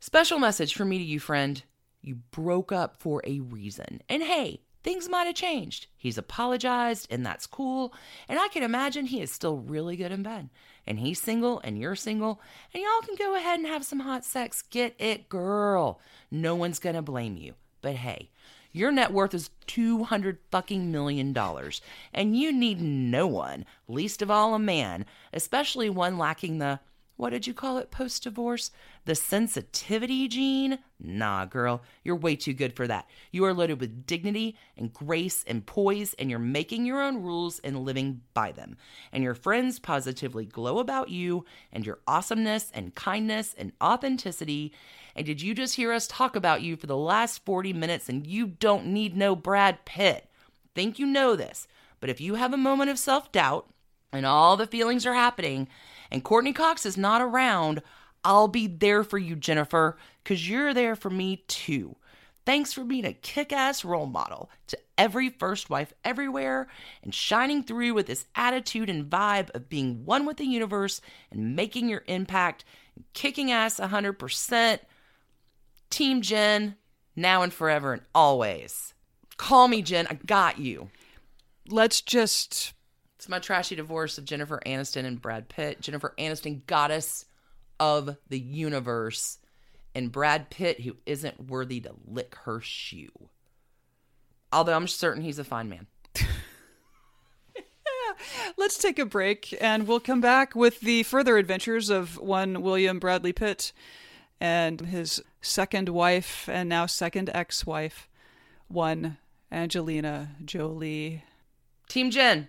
Special message from me to you, friend. You broke up for a reason. And hey, things might have changed. He's apologized, and that's cool. And I can imagine he is still really good in bed. And he's single, and you're single, and y'all can go ahead and have some hot sex. Get it, girl. No one's gonna blame you. But hey, your net worth is 200 fucking million dollars, and you need no one, least of all a man, especially one lacking the what did you call it post divorce? The sensitivity gene? Nah, girl, you're way too good for that. You are loaded with dignity and grace and poise, and you're making your own rules and living by them. And your friends positively glow about you and your awesomeness and kindness and authenticity. And did you just hear us talk about you for the last 40 minutes and you don't need no Brad Pitt? Think you know this, but if you have a moment of self doubt and all the feelings are happening and Courteney Cox is not around, I'll be there for you, Jennifer, because you're there for me too. Thanks for being a kick ass role model to every first wife everywhere and shining through with this attitude and vibe of being one with the universe and making your impact, and kicking ass 100%. Team Jen, now and forever and always. Call me Jen, I got you. Let's just It's my trashy divorce of Jennifer Aniston and Brad Pitt. Jennifer Aniston, goddess of the universe, and Brad Pitt, who isn't worthy to lick her shoe. Although I'm certain he's a fine man. [laughs] let's take a break and we'll come back with the further adventures of one William Bradley Pitt and his second wife and now second ex-wife, one Angelina Jolie. Team Jen.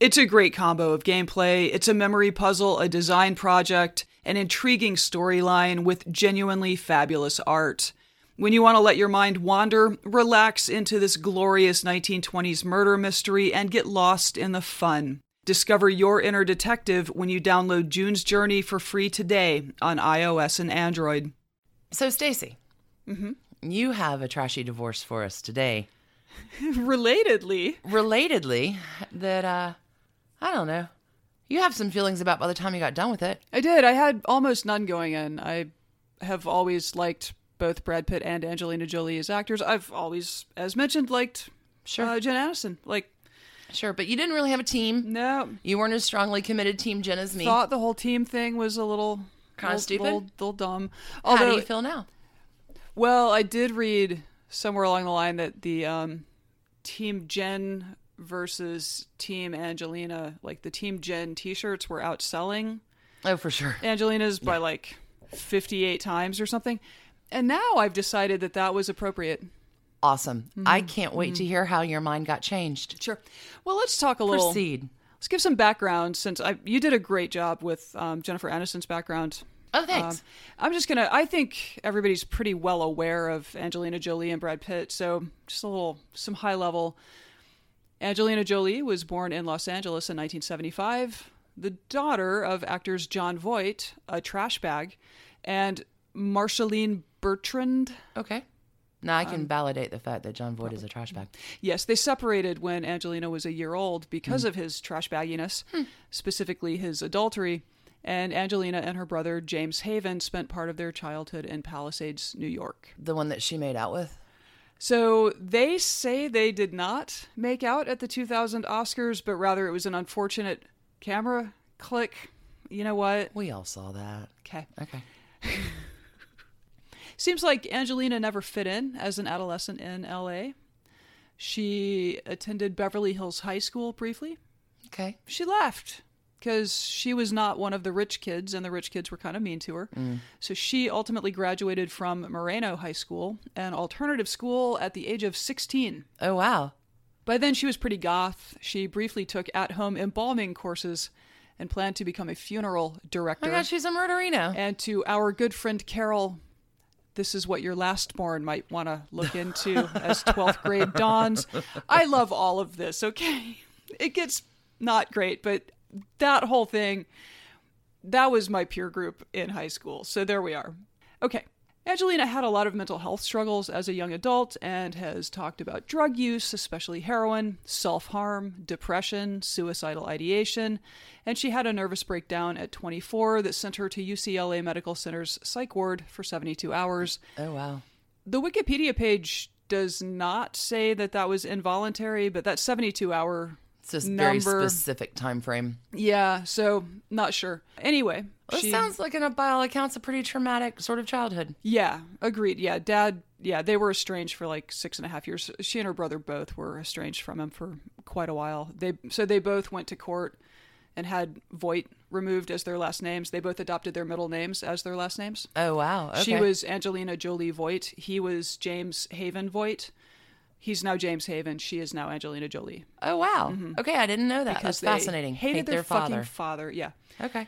It's a great combo of gameplay. It's a memory puzzle, a design project, an intriguing storyline with genuinely fabulous art. When you want to let your mind wander, relax into this glorious 1920s murder mystery and get lost in the fun. Discover your inner detective when you download June's Journey for free today on iOS and Android. So, Stacie, mm-hmm. you have a trashy divorce for us today. [laughs] Relatedly, Relatedly, that, uh, I don't know, you have some feelings about by the time you got done with it. I did. I had almost none going in. I have always liked both Brad Pitt and Angelina Jolie as actors. I've always, as mentioned, liked Sure. uh, Jen Aniston. Like, Sure, but you didn't really have a team. no, You weren't as strongly committed Team Jen as me. thought the whole team thing was a little Kinda little- stupid? little, little dumb. How do you feel now? well, I did read somewhere along the line that the um, Team Jen versus Team Angelina, like the Team Jen T-shirts, were outselling Oh, for sure. Angelina's by like fifty-eight times or something. And now I've decided that that was appropriate. Awesome. I can't wait to hear how your mind got changed. Sure. Well, let's talk a little. Proceed. Let's give some background since I you did a great job with um, Jennifer Aniston's background. Oh, thanks. Um, I'm just gonna. I think everybody's pretty well aware of Angelina Jolie and Brad Pitt. So just a little, some high level. Angelina Jolie was born in Los Angeles in 1975, the daughter of actors Jon Voight, a trash bag, and Marcheline Bertrand. okay. Now I can validate the fact that Jon Voight is a trash bag. Yes, they separated when Angelina was a year old because Hmm. of his trash bagginess, specifically his adultery. And Angelina and her brother James Haven spent part of their childhood in Palisades, New York. The one that she made out with. So they say they did not make out at the 2000 Oscars, but rather it was an unfortunate camera click. You know what? We all saw that. Okay. Okay. [laughs] Seems like Angelina never fit in as an adolescent in LA. She attended Beverly Hills High School briefly. Okay. She left because she was not one of the rich kids, and the rich kids were kind of mean to her. Mm. So she ultimately graduated from Moreno High School, an alternative school, at the age of 16. Oh, wow. By then, she was pretty goth. She briefly took at home embalming courses and planned to become a funeral director. Oh my God, she's a murderino. and to our good friend Carol, this is what your lastborn might want to look [laughs] into as 12th grade dawns. I love all of this, okay? It gets not great, but that whole thing, that was my peer group in high school. So there we are. Okay. Angelina had a lot of mental health struggles as a young adult and has talked about drug use, especially heroin, self harm, depression, suicidal ideation, and she had a nervous breakdown at 24 that sent her to UCLA Medical Center's psych ward for 72 hours. Oh, wow. The Wikipedia page does not say that that was involuntary, but that 72 hour It's a very Number- specific time frame. yeah, so not sure. Anyway, This she- sounds like, in a by all accounts, a pretty traumatic sort of childhood. Yeah, agreed. Yeah, dad. yeah, they were estranged for like six and a half years. She and her brother both were estranged from him for quite a while. They so they both went to court and had Voight removed as their last names. They both adopted their middle names as their last names. Oh wow. Okay. She was Angelina Jolie Voight. He was James Haven Voight. He's now James Haven. She is now Angelina Jolie. Oh wow. Mm-hmm. Okay, I didn't know that. That's they fascinating. Hated Hate their, their fucking father. father. Yeah. Okay.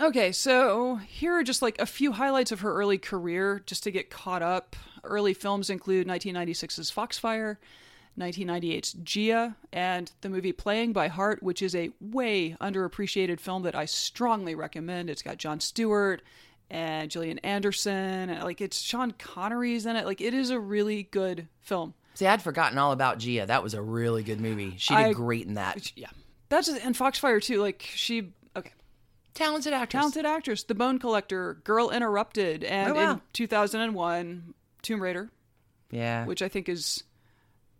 Okay, so here are just like a few highlights of her early career just to get caught up. Early films include 1996's Foxfire, 1998's Gia, and the movie Playing by Heart, which is a way underappreciated film that I strongly recommend. It's got Jon Stewart and Gillian Anderson, and like it's Sean Connery's in it. Like it is a really good film. See, I'd forgotten all about Gia. That was a really good movie. She did I- great in that. Yeah. That's just, and Foxfire too. Like she okay. Talented actress. talented actress, The Bone Collector, Girl Interrupted, and Oh, wow. in 2001, Tomb Raider, Yeah. which I think is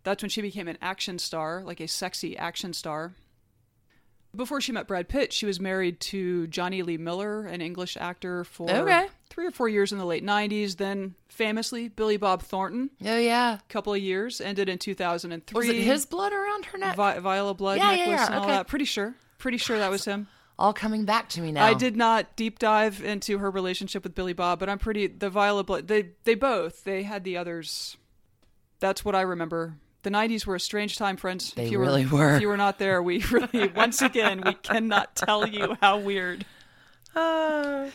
that's when she became an action star, like a sexy action star. Before she met Brad Pitt, she was married to Jonny Lee Miller, an English actor, for Okay. three or four years in the late 90s. Then, famously, Billy Bob Thornton, oh yeah. a couple of years, ended in 2003. Was it his blood around her neck? Vi- Viola Blood Yeah, yeah, necklace yeah, and all okay. that? Pretty sure. Pretty sure that was him. all coming back to me now. I did not deep dive into her relationship with Billy Bob, but I'm pretty the Viola Blood. They they both they had the others. That's what I remember. The '90s were a strange time, friends. They if you really were, were. If you were not there, we [laughs] really once again we cannot tell you how weird. Uh,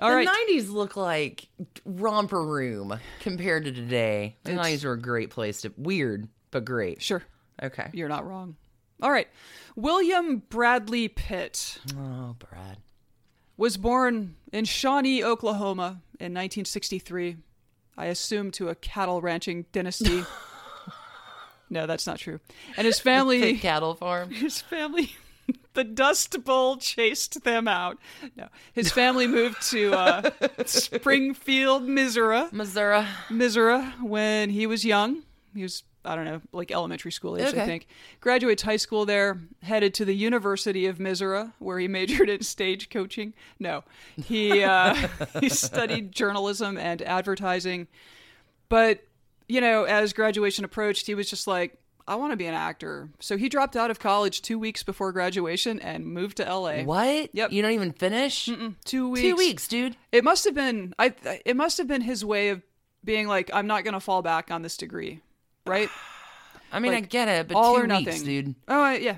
All the right, 90s look like romper room compared to today. The It's- 90s were a great place to weird, but great. sure, Okay. you're not wrong. All right, William Bradley Pitt Oh, Brad. was born in Shawnee, Oklahoma, in 1963. I assume to a cattle ranching dynasty. [laughs] no, that's not true. And his [laughs] family [laughs] cattle farm. his family [laughs] the dust bowl chased them out. No his family moved to uh, springfield missouri. Missouri. missouri when he was young. He was i don't know like elementary school age i think. Graduates high school there headed to the university of missouri where he majored in stage coaching. No he uh, he studied journalism and advertising. But you know, as graduation approached, he was just like, I want to be an actor. So he dropped out of college two weeks before graduation and moved to LA. What? Yep. You don't even finish? Two weeks. Two weeks, dude. It must have been. I. It must have been his way of being like, I'm not going to fall back on this degree, right? [sighs] I mean, Like, I get it, but all two or weeks, dude. Oh I, yeah,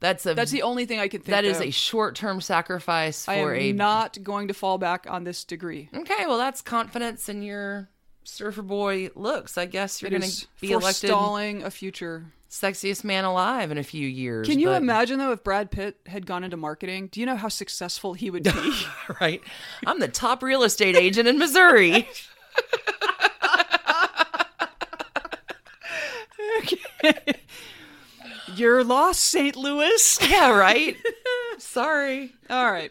That's a that's the only thing I can think. that is of. a short-term sacrifice for I am a not going to fall back on this degree. Okay, well, that's confidence in your surfer boy looks. I guess you're going to be elected forestalling a future. sexiest man alive in a few years. Can you but- imagine though if Brad Pitt had gone into marketing? Do you know how successful he would be? [laughs] Right, I'm the top real estate agent in Missouri. [laughs] You're lost, St. Louis. yeah, right. Sorry. All right.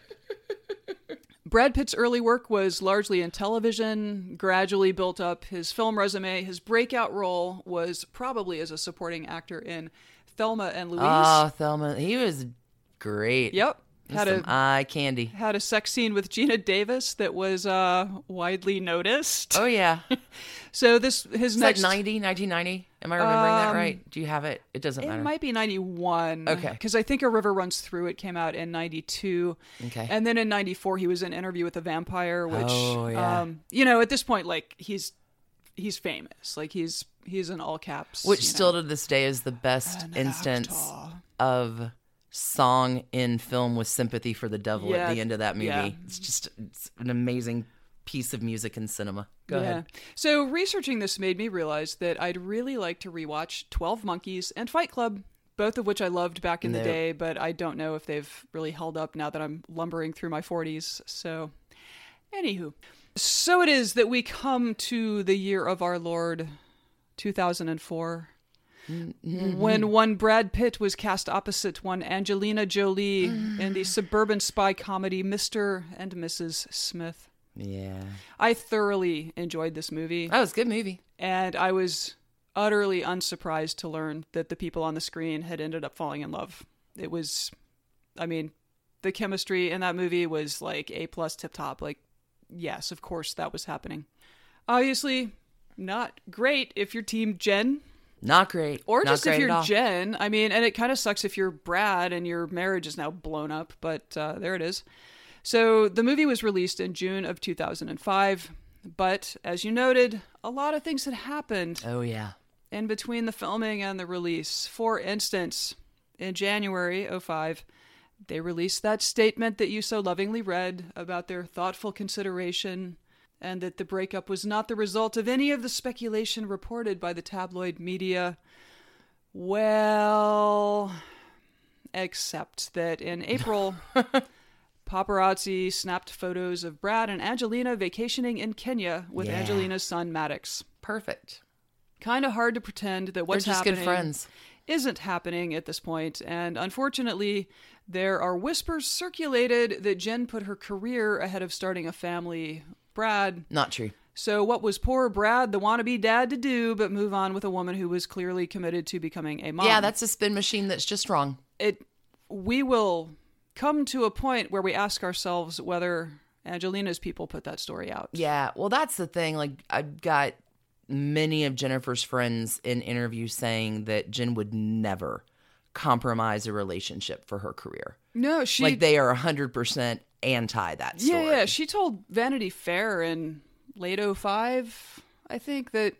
Brad Pitt's early work was largely in television, gradually built up his film resume. His breakout role was probably as a supporting actor in Thelma and Louise. Oh, Thelma, he was great. yep. Had a eye candy. had a sex scene with Geena Davis that was uh, widely noticed. Oh yeah, [laughs] So this his like next 90, 1990. Am I remembering that Um, right? Do you have it? It doesn't It matter. It might be 91. Okay. Because I think A River Runs Through It came out in 92. Okay. And then in 94, he was in Interview with a Vampire, which, Oh, yeah. um, you know, at this point, like, he's he's famous. Like, he's he's in all caps. Which still know. to this day is the best An instance actor. of song in film with sympathy for the devil Yeah, at the end of that movie. yeah. It's just it's an amazing piece of music in cinema. Go yeah. ahead. So researching this made me realize that I'd really like to rewatch 12 Monkeys and Fight Club, both of which I loved back in the day, but I don't know if they've really held up now that I'm lumbering through my 40s. So, anywho. So it is that we come to the year of our Lord 2004. Mm-hmm. When one Brad Pitt was cast opposite one Angelina Jolie [sighs] in the suburban spy comedy Mr. and Mrs. Smith. Yeah. I thoroughly enjoyed this movie, That was a good movie. and I was utterly unsurprised to learn that the people on the screen had ended up falling in love. It was, I mean, the chemistry in that movie was like A plus tip top. Like, yes, of course that was happening. Obviously, not great if you're Team Jen Not great. or Not just if great at you're. Jen. I mean, and it kind of sucks if you're Brad and your marriage is now blown up, but uh, there it is. So the movie was released in June of 2005, but as you noted, a lot of things had happened Oh yeah. in between the filming and the release. For instance, in January 05, they released that statement that you so lovingly read about their thoughtful consideration and that the breakup was not the result of any of the speculation reported by the tabloid media. Well, except that in April, [laughs] paparazzi snapped photos of Brad and Angelina vacationing in Kenya with Yeah. Angelina's son Maddox. Perfect. Kind of hard to pretend that what's just happening good friends. isn't happening at this point, and unfortunately, there are whispers circulated that Jen put her career ahead of starting a family. Brad. Not true. So, what was poor Brad, the wannabe dad, to do but move on with a woman who was clearly committed to becoming a mom? Yeah, that's a spin machine that's just wrong. it. We will come to a point where we ask ourselves whether Angelina's people put that story out. Yeah, well, that's the thing. Like, I've got many of Jennifer's friends in interviews saying that Jen would never compromise a relationship for her career. No, she. like, they are 100% anti that story. Yeah, yeah. She told Vanity Fair in late 05, I think, that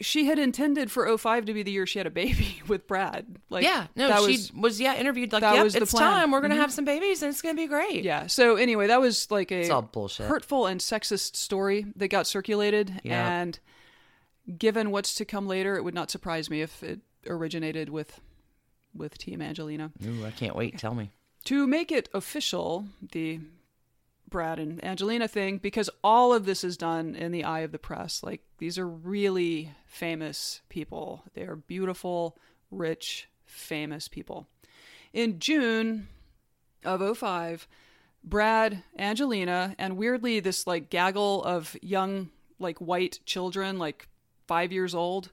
she had intended for 05 to be the year she had a baby [laughs] with Brad. Like, Yeah, no, that she was, was, yeah, interviewed like, yep, it's. Mm-hmm. time. We're going to have some babies and it's going to be great. yeah. So, anyway, that was like a It's all bullshit. hurtful and sexist story that got circulated. Yeah. And given what's to come later, it would not surprise me if it originated with with Team Angelina. Ooh, I can't wait. Tell me. To make it official, the Brad and Angelina thing, because all of this is done in the eye of the press. Like, these are really famous people. They are beautiful, rich, famous people. In June of 05, Brad, Angelina, and weirdly, this like gaggle of young, like white children, like five years old,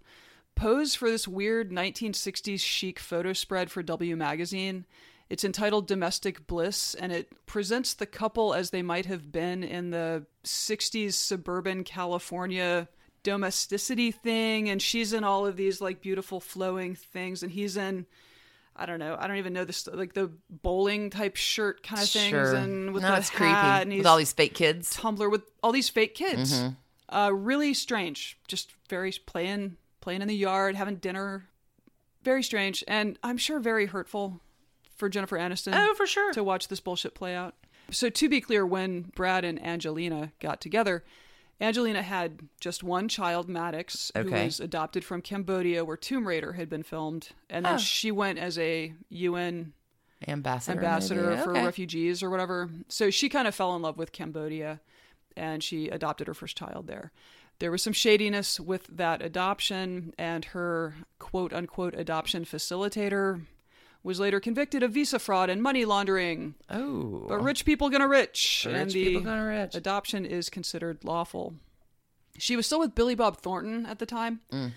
pose for this weird 1960s chic photo spread for W Magazine. It's entitled Domestic Bliss, and it presents the couple as they might have been in the 60s suburban California domesticity thing. And she's in all of these like beautiful flowing things, and he's in. I don't know. I don't even know this like the bowling type shirt kind of things, Sure. and with no, hat, creepy. and he's With all these fake kids. Tumblr with all these fake kids. Uh, really strange. Just very playing playing in the yard, having dinner. Very strange, and I'm sure very hurtful for Jennifer Aniston Oh, for sure. to watch this bullshit play out. So to be clear, when Brad and Angelina got together, Angelina had just one child, Maddox, who was adopted from Cambodia, where Tomb Raider had been filmed, and then Oh. she went as a UN Ambassador. ambassador maybe. for Okay. refugees or whatever. So she kind of fell in love with Cambodia and she adopted her first child there. There was some shadiness with that adoption, and her quote unquote adoption facilitator was later convicted of visa fraud and money laundering. Oh. But rich people gonna rich, Rich and the people gonna rich. adoption is considered lawful. She was still with Billy Bob Thornton at the time, Mm.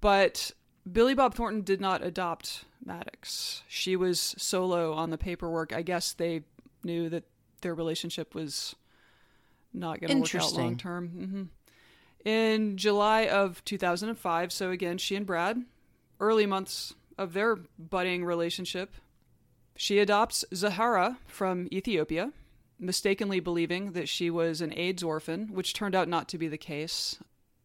but Billy Bob Thornton did not adopt Maddox. She was solo on the paperwork. I guess they knew that their relationship was not going to work out long term. hmm In July of 2005, so again, she and Brad, early months of their budding relationship, she adopts Zahara from Ethiopia, mistakenly believing that she was an AIDS orphan, which turned out not to be the case.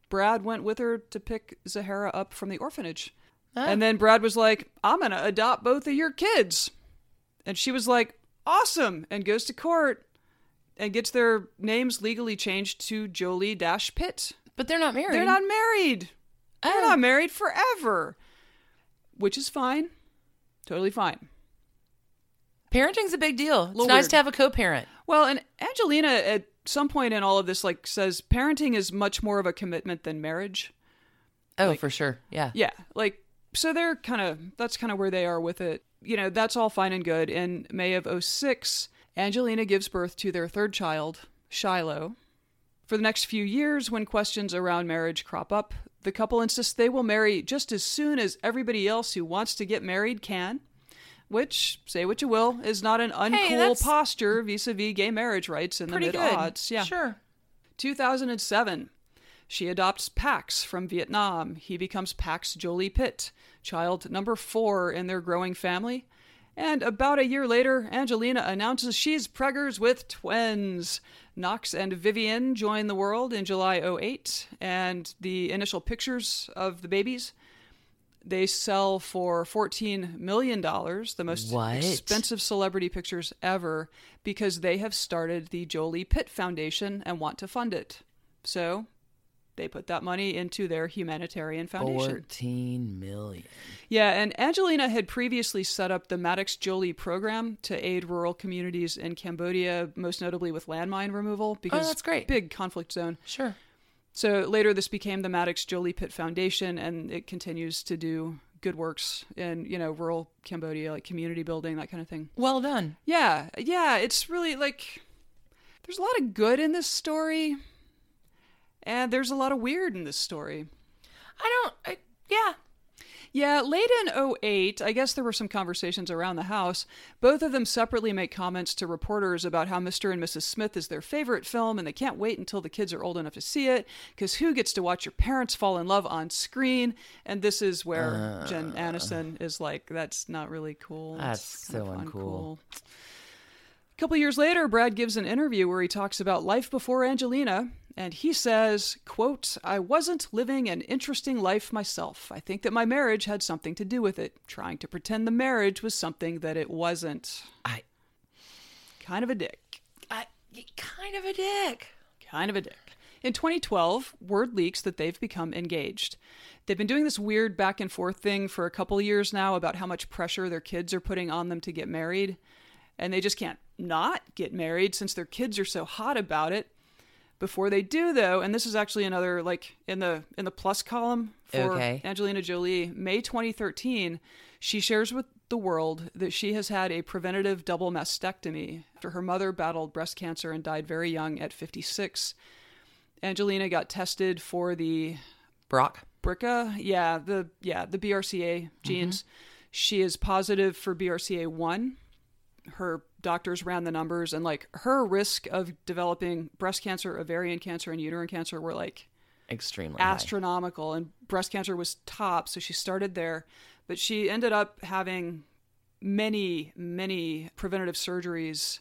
Brad went with her to pick Zahara up from the orphanage. Ah. And then Brad was like, I'm going to adopt both of your kids. And she was like, awesome. And goes to court and gets their names legally changed to Jolie Dash Pitt. But they're not married. They're not married. They're Oh. not married forever. Which is fine. Totally fine. Parenting's a big deal. It's nice weird. to have a co-parent. Well, and Angelina at some point in all of this like says parenting is much more of a commitment than marriage. Oh, for sure. Yeah. Yeah, like so they're kind of that's kind of where they are with it. You know, that's all fine and good. In May of 06, Angelina gives birth to their third child, Shiloh. For the next few years, when questions around marriage crop up, the couple insists they will marry just as soon as everybody else who wants to get married can. Which, say what you will, is not an uncool that's- posture vis a vis gay marriage rights in the mid aughts. Yeah. Sure. 2007. She adopts Pax from Vietnam. He becomes Pax Jolie Pitt, child number four in their growing family. And about a year later, Angelina announces she's preggers with twins. Knox and Vivienne join the world in July 08, and the initial pictures of the babies they sell for $14 million, the most What? expensive celebrity pictures ever, because they have started the Jolie Pitt Foundation and want to fund it. So they put that money into their humanitarian foundation. 14 million. Yeah, and Angelina had previously set up the Maddox Jolie program to aid rural communities in Cambodia, most notably with landmine removal, oh, because Oh, that's great. big conflict zone. Sure. So later, this became the Maddox Jolie Pitt Foundation, and it continues to do good works in you know rural Cambodia, like community building, that kind of thing. Well done. Yeah, yeah, it's really like there's a lot of good in this story, and there's a lot of weird in this story. I don't, I, yeah. Yeah, late in 08, I guess there were some conversations around the house. Both of them separately make comments to reporters about how Mr. and Mrs. Smith is their favorite film and they can't wait until the kids are old enough to see it because who gets to watch your parents fall in love on screen? And this is where Jen uh, Aniston is like, that's not really cool. That's kinda so fun, uncool. Cool." A couple years later, Brad gives an interview where he talks about life before Angelina, and he says, quote, I wasn't living an interesting life myself. I think that my marriage had something to do with it, trying to pretend the marriage was something that it wasn't. I, Kind of a dick. I, kind of a dick. Kind of a dick. In 2012, word leaks that they've become engaged. They've been doing this weird back and forth thing for a couple years now about how much pressure their kids are putting on them to get married. And they just can't not get married since their kids are so hot about it. Before they do though, and this is actually another like in the in the plus column for Okay. Angelina Jolie, May 2013, she shares with the world that she has had a preventative double mastectomy after her mother battled breast cancer and died very young at 56. Angelina got tested for the Brock. BRCA, yeah, the yeah, the BRCA mm-hmm. genes. She is positive for BRCA1. Her doctors ran the numbers and like her risk of developing breast cancer, ovarian cancer and uterine cancer were like Extremely high. astronomical and breast cancer was top so she started there but she ended up having many many preventative surgeries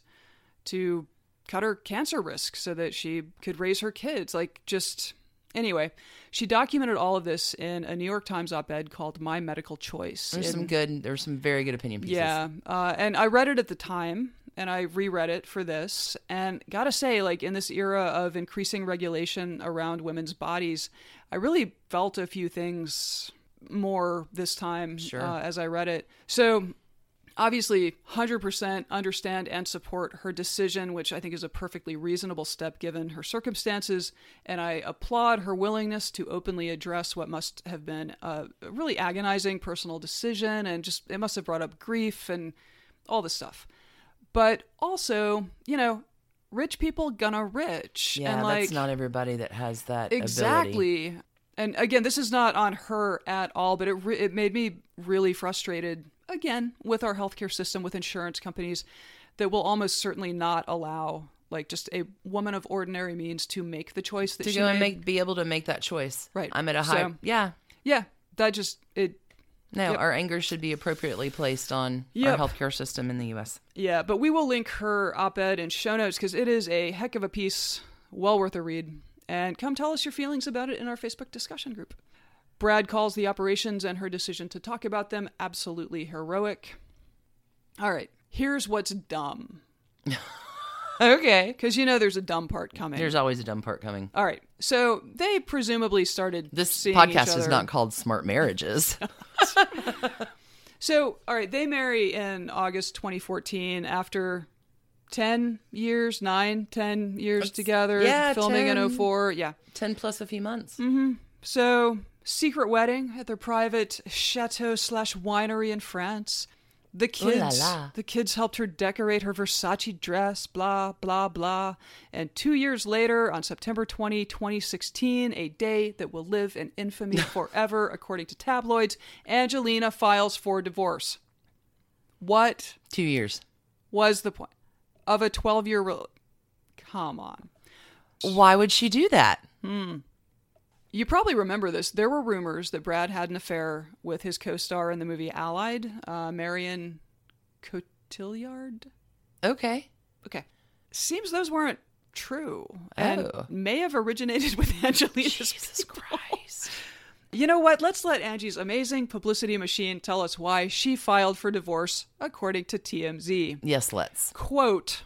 to cut her cancer risk so that she could raise her kids like just anyway she documented all of this in a new york times op-ed called my medical choice There's in- some good, there's some very good opinion pieces. yeah, uh, and I read it at the time, and I reread it for this, and gotta say, like in this era of increasing regulation around women's bodies, I really felt a few things more this time Sure. uh, as I read it. So. Obviously, 100% understand and support her decision, which I think is a perfectly reasonable step given her circumstances. And I applaud her willingness to openly address what must have been a really agonizing personal decision and just it must have brought up grief and all this stuff. But also, you know, rich people gonna rich. Yeah, and like, that's not everybody that has that ability. exactly and again this is not on her at all but it re- it made me really frustrated again with our healthcare system with insurance companies that will almost certainly not allow like just a woman of ordinary means to make the choice that To she go and made. make, be able to make that choice. Right. I'm at a high. So- yeah. yeah that just it No, Yep. our anger should be appropriately placed on Yep. our healthcare system in the U.S. Yeah, but we will link her op ed in show notes because it is a heck of a piece, well worth a read. And come tell us your feelings about it in our Facebook discussion group. Brad calls the operations and her decision to talk about them absolutely heroic. All right, here's what's dumb. [laughs] Okay. Because you know there's a dumb part coming. There's always a dumb part coming. All right, so they presumably started This podcast is not called Smart Marriages. [laughs] So, all right, they marry in August 2014 after 10 years, 9, 10 years together, yeah, filming 10. in 04. Yeah. 10 plus a few months. Mm-hmm. So, secret wedding at their private chateau slash winery in France. The Ooh la kids, la. the kids helped her decorate her Versace dress, blah, blah, blah. And two years later, on September 20, 2016, a day that will live in infamy [laughs] forever, according to tabloids, Angelina files for divorce. What Two years. was the point of a 12 year rel Come on. Why would she do that? Hmm. You probably remember this. There were rumors that Brad had an affair with his co-star in the movie Allied, uh, Marion Cotillard. Okay. Okay. Seems those weren't true and Oh. may have originated [laughs] with Angelina's Jesus Christ. You know what? Let's let Angie's amazing publicity machine tell us why she filed for divorce, according to TMZ. Yes, let's. Quote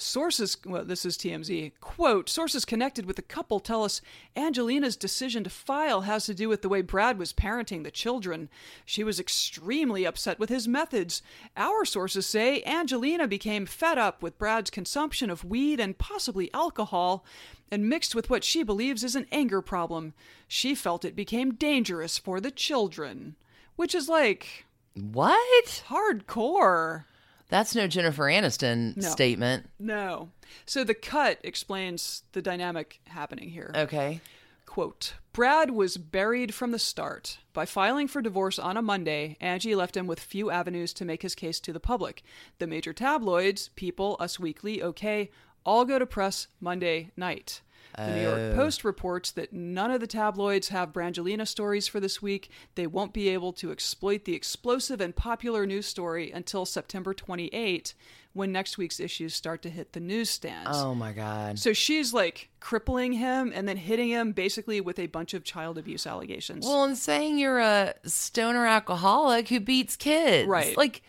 Sources, well, this is TMZ. Quote Sources connected with the couple tell us Angelina's decision to file has to do with the way Brad was parenting the children. She was extremely upset with his methods. Our sources say Angelina became fed up with Brad's consumption of weed and possibly alcohol, and mixed with what she believes is an anger problem. She felt it became dangerous for the children. Which is like What? hardcore. That's no Jennifer Aniston No. statement. No. So the cut explains the dynamic happening here. Okay. Quote Brad was buried from the start. By filing for divorce on a Monday, Angie left him with few avenues to make his case to the public. The major tabloids, People, Us Weekly, OK, all go to press Monday night. The New York oh. Post reports that none of the tabloids have Brangelina stories for this week. They won't be able to exploit the explosive and popular news story until September 28, when next week's issues start to hit the newsstands. Oh my God. So she's like crippling him and then hitting him basically with a bunch of child abuse allegations. Well, and saying you're a stoner alcoholic who beats kids. Right. Like,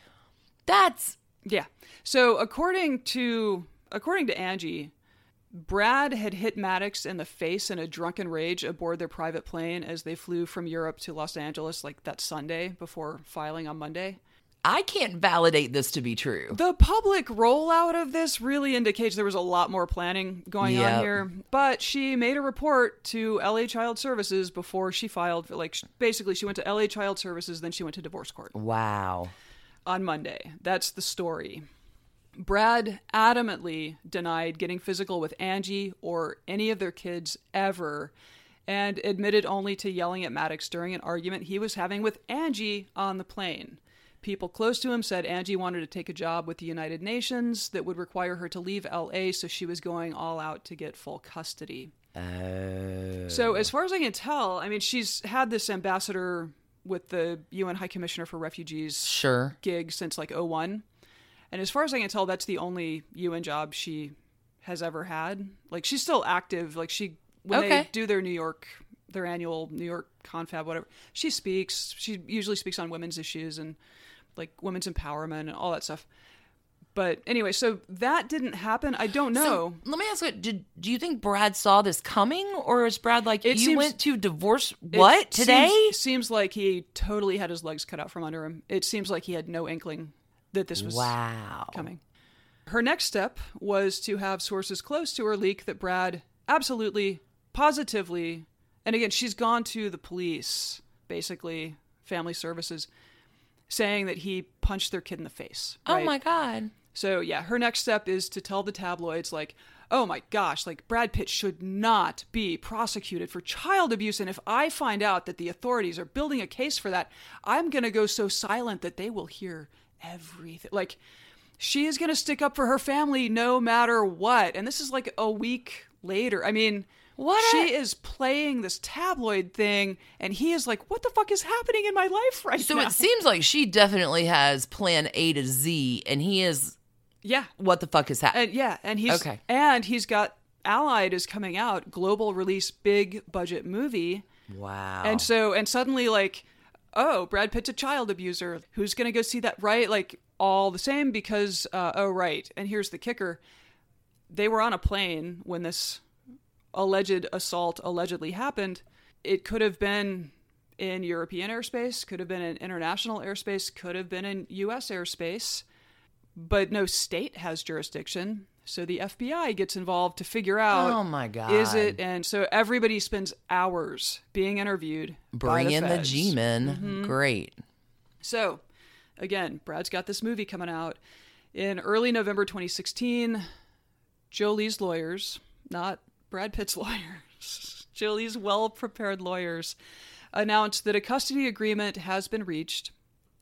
that's. yeah. So according to according to Angie, Brad had hit Maddox in the face in a drunken rage aboard their private plane as they flew from Europe to Los Angeles like that Sunday before filing on Monday. I can't validate this to be true. The public rollout of this really indicates there was a lot more planning going on here. But she made a report to LA Child Services before she filed. Like, basically, she went to LA Child Services, then she went to divorce court Wow. on Monday. That's the story. Brad adamantly denied getting physical with Angie or any of their kids ever and admitted only to yelling at Maddox during an argument he was having with Angie on the plane. People close to him said Angie wanted to take a job with the United Nations that would require her to leave LA, so she was going all out to get full custody. Oh. So, as far as I can tell, I mean, she's had this ambassador with the UN High Commissioner for Refugees Sure. gig since like 01. And as far as I can tell, that's the only UN job she has ever had. Like she's still active. Like she when they do their New York their annual New York confab whatever, she speaks. She usually speaks on women's issues and like women's empowerment and all that stuff. But anyway, so that didn't happen. I don't know. So let me ask you: Did do you think Brad saw this coming, or is Brad like It you seems- went to divorce? What today? Seems, seems like he totally had his legs cut out from under him. It seems like he had no inkling that this was wow. coming. Her next step was to have sources close to her leak that Brad absolutely, positively, and again, she's gone to the police, basically, family services, saying that he punched their kid in the face. Oh right? my god. So yeah, her next step is to tell the tabloids like, "Oh my gosh, like Brad Pitt should not be prosecuted for child abuse and if I find out that the authorities are building a case for that, I'm going to go so silent that they will hear everything." Like she is going to stick up for her family no matter what. And this is like a week later. I mean, What she a- is playing this tabloid thing and he is like, "What the fuck is happening in my life right So now?" So it seems like she definitely has plan A to Z, and he is yeah. what the fuck is happening? And yeah, and he's Okay. and he's got Allied is coming out, global release, big budget movie, Wow. and so and suddenly like, oh, Brad Pitt's a child abuser. Who's gonna go see that? Right, like all the same because uh, oh right, and here's the kicker: they were on a plane when this alleged assault allegedly happened. It could have been in European airspace, could have been in international airspace, could have been in U.S. airspace but no state has jurisdiction. So the FBI gets involved to figure out oh my god. is it and so everybody spends hours being interviewed. Bring the in the. G men. Mm-hmm. Great. So again, Brad's got this movie coming out in early November 2016. Jolie's lawyers, not Brad Pitt's [laughs] lawyers, Jolie's well prepared lawyers, announced that a custody agreement has been reached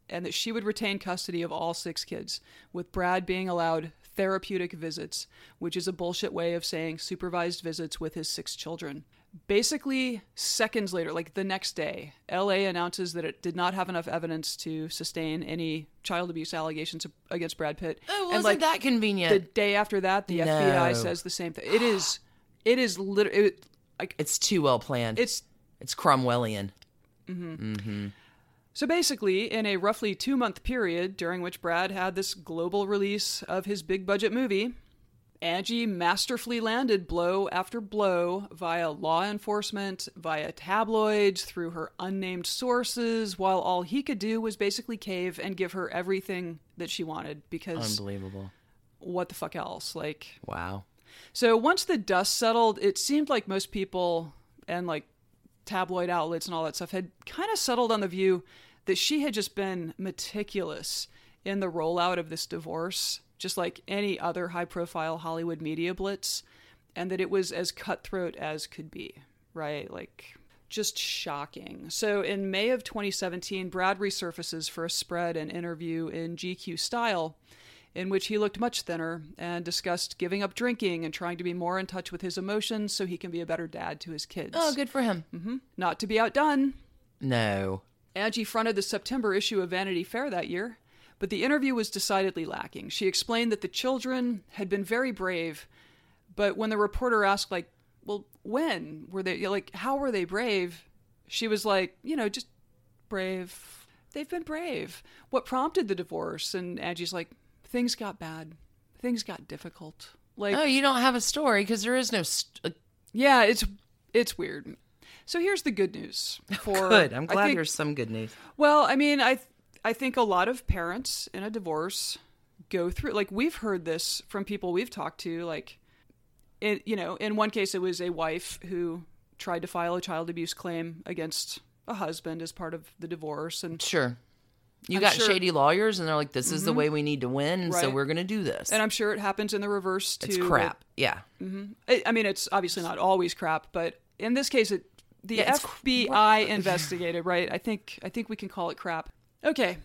and that she would retain custody of all six kids, with Brad being allowed therapeutic visits, which is a bullshit way of saying supervised visits with his six children. Basically, seconds later, like the next day, LA announces that it did not have enough evidence to sustain any child abuse allegations against Brad Pitt. Oh, wasn't like that the day after that, the No. FBI says the same thing. It is, it is literally, it, like it's too well planned. it's it's Cromwellian. Mm-hmm. Mm-hmm. So basically, in a roughly two month period during which Brad had this global release of his big budget movie, Angie masterfully landed blow after blow via law enforcement, via tabloids, through her unnamed sources, while all he could do was basically cave and give her everything that she wanted because Unbelievable. what the fuck else? Like, Wow. so once the dust settled, it seemed like most people and like tabloid outlets and all that stuff had kind of settled on the view that she had just been meticulous in the rollout of this divorce, just like any other high profile Hollywood media blitz, and that it was as cutthroat as could be, right? Like, just shocking. So, in May of 2017, Brad resurfaces for a spread and interview in GQ style, in which he looked much thinner and discussed giving up drinking and trying to be more in touch with his emotions so he can be a better dad to his kids. Oh, good for him. Mm-hmm. Not to be outdone, No. Angie fronted the September issue of Vanity Fair that year, but the interview was decidedly lacking. She explained that the children had been very brave, but when the reporter asked, like, well, when were they, like, how were they brave? She was like, you know, just brave. They've been brave. What prompted the divorce? And Angie's like, things got bad. Things got difficult. Like, Oh, you don't have a story because there is no. St- yeah, it's it's weird. So here's the good news [laughs] for good. I'm glad think- there's some good news. Well, I mean, I th- I think a lot of parents in a divorce go through like we've heard this from people we've talked to like it you know, in one case it was a wife who tried to file a child abuse claim against a husband as part of the divorce and Sure. You I'm got sure- Mm-hmm. shady lawyers, and they're like, "This is the way we need to win, and so we're going to do this." and I'm sure it happens in the reverse too. it's crap. Yeah. I I mean, it's obviously not always crap, but in this case, it the Yeah, cr- FBI [laughs] investigated. Right? I think I think we can call it crap. Okay.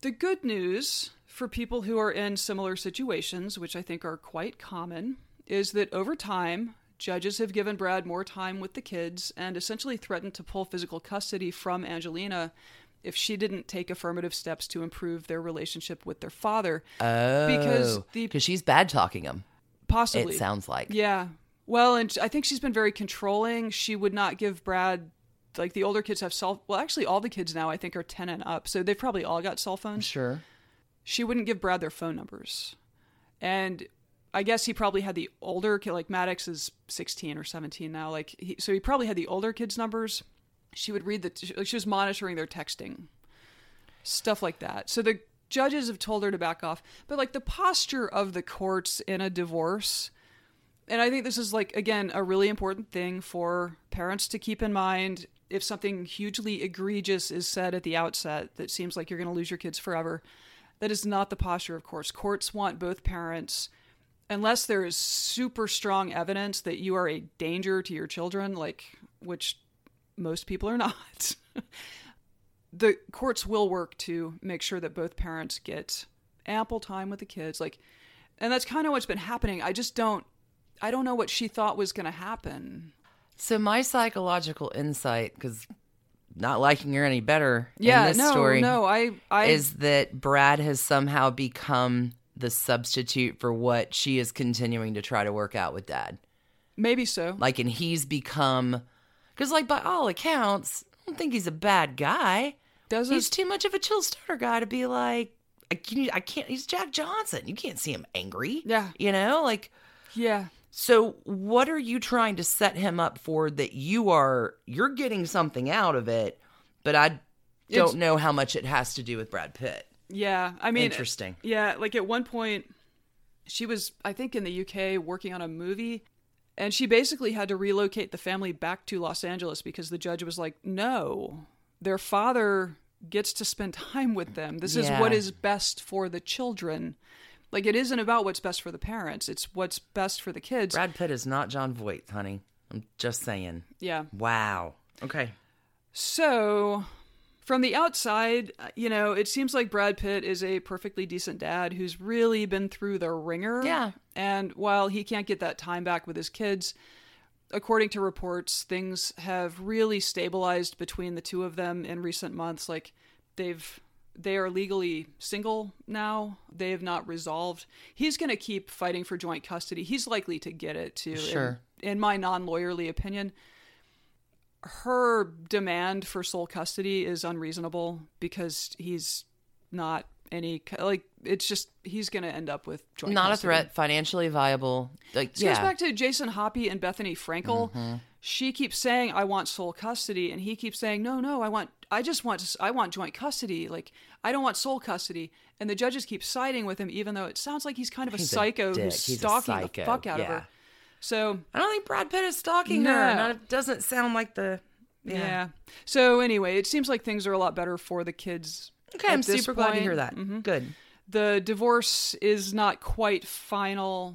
The good news for people who are in similar situations, which I think are quite common, is that over time, judges have given Brad more time with the kids and essentially threatened to pull physical custody from Angelina if she didn't take affirmative steps to improve their relationship with their father. Oh, Because the- because she's bad talking him. Possibly. It sounds like. Yeah. Well, and I think she's been very controlling. She would not give Brad like the older kids have cell well actually all the kids now I think are 10 and up. So they've probably all got cell phones. Sure. She wouldn't give Brad their phone numbers. And I guess he probably had the older kid like Maddox is 16 or 17 now like he, so he probably had the older kids numbers. She would read the like she was monitoring their texting. Stuff like that. So the judges have told her to back off, but like the posture of the courts in a divorce and I think this is like again a really important thing for parents to keep in mind if something hugely egregious is said at the outset that seems like you're going to lose your kids forever. That is not the posture of courts. Courts want both parents unless there is super strong evidence that you are a danger to your children like which most people are [laughs] not. [laughs] the courts will work to make sure that both parents get ample time with the kids like and that's kind of what's been happening. I just don't I don't know what she thought was going to happen. So my psychological insight, because not liking her any better Yeah, in this no, story, no, I, I, is that Brad has somehow become the substitute for what she is continuing to try to work out with Dad. maybe so. Like, and he's become, because like by all accounts, I don't think he's a bad guy. Doesn't He's too much of a chill starter guy to be like, I can't, I can't. He's Jack Johnson. You can't see him angry. Yeah. you know, like. yeah, So, what are you trying to set him up for that you are you're getting something out of it, but I don't It's- know how much it has to do with Brad Pitt. yeah. I mean, Interesting. Yeah, like at one point, she was I think in the UK working on a movie, and she basically had to relocate the family back to Los Angeles because the judge was like, no, their father gets to spend [laughs] time with them. This is what is best for the children. Like it isn't about what's best for the parents; it's what's best for the kids. Brad Pitt is not Jon Voight, honey. I'm just saying. yeah. Wow. Okay. So, from the outside, you know, it seems like Brad Pitt is a perfectly decent dad who's really been through the ringer. Yeah. And while he can't get that time back with his kids, according to reports, things have really stabilized between the two of them in recent months. Like they've they are legally single now. They have not resolved. He's going to keep fighting for joint custody. He's likely to get it too. Sure. In, in my non-lawyerly opinion, her demand for sole custody is unreasonable because he's not any like it's just he's going to end up with joint custody. Not custody. a threat, financially viable. Like This yeah. goes back to Jason Hoppy and Bethenny Frankel. Mm-hmm. She keeps saying, "I want sole custody," and he keeps saying, "No, no, I want, I just want, I want joint custody. Like, I don't want sole custody." And the judges keep siding with him, even though it sounds like he's kind of a He's psycho dick. who's He's stalking psycho. the fuck out of her. So I don't think Brad Pitt is stalking No. her. Not, it doesn't sound like the. yeah. So anyway, it seems like things are a lot better for the kids. Okay, I'm this super glad to hear that. Mm-hmm. Good. The divorce is not quite final,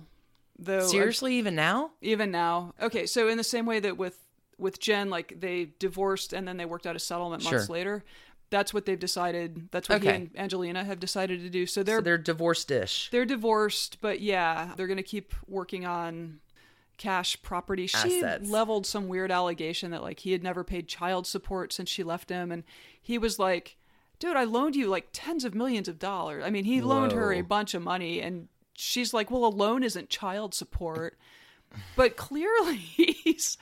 though. Seriously, even now? even now okay so in the same way that with with jen like they divorced and then they worked out a settlement months Sure. later. That's what they've decided that's what he and angelina have decided to do. So they're So they're divorced dish. they're divorced but yeah they're gonna keep working on cash property. She Assets. leveled some weird allegation that like he had never paid child support since she left him and he was like dude i loaned you like tens of millions of dollars. I mean he loaned her a bunch of money and she's like well a loan isn't child support. But clearly [laughs] he's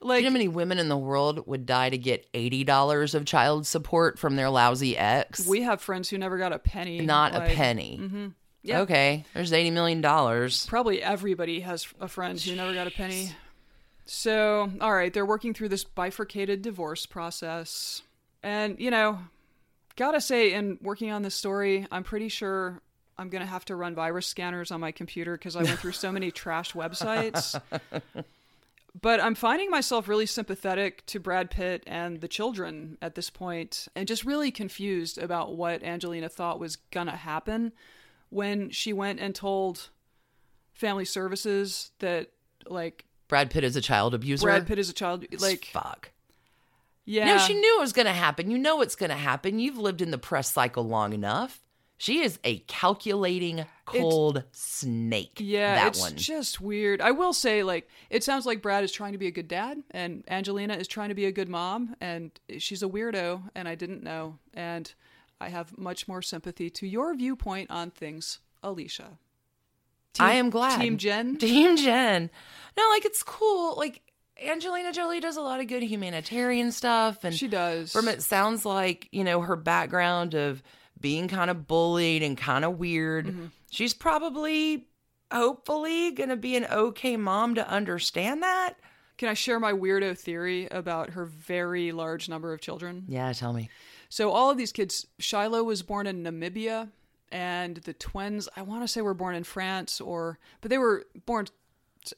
like you know how many women in the world would die to get eighty dollars of child support from their lousy ex? we have friends who never got a penny Not like, a penny. Mm-hmm. Yeah. Okay, there's eighty million dollars. probably everybody has a friend who never got a penny so all right they're working through this bifurcated divorce process and you know gotta say in working on this story i'm pretty sure i'm gonna have to run virus scanners on my computer because i went through so many trash websites [laughs] but i'm finding myself really sympathetic to brad pitt and the children at this point and just really confused about what angelina thought was gonna happen when she went and told family services that like Brad Pitt is a child abuser. Brad Pitt is a child like fuck. yeah No, she knew it was to happen. You know it's to happen. You've lived in the press cycle long enough. She is a calculating, cold snake. yeah that it's one. just weird I will say like it sounds like Brad is trying to be a good dad and Angelina is trying to be a good mom and she's a weirdo and I didn't know and I have much more sympathy to your viewpoint on things Alicia I am glad. Team Jen [laughs] Team Jen. No, like it's cool. Like Angelina Jolie does a lot of good humanitarian stuff, and She does. From it sounds like you know her background of being kind of bullied and kind of weird. Mm-hmm. She's probably, hopefully, gonna be an okay mom to understand that. Can I share my weirdo theory about her very large number of children? Yeah, tell me. So all of these kids, Shiloh was born in Namibia, and the twins, I want to say, were born in France, or but they were born,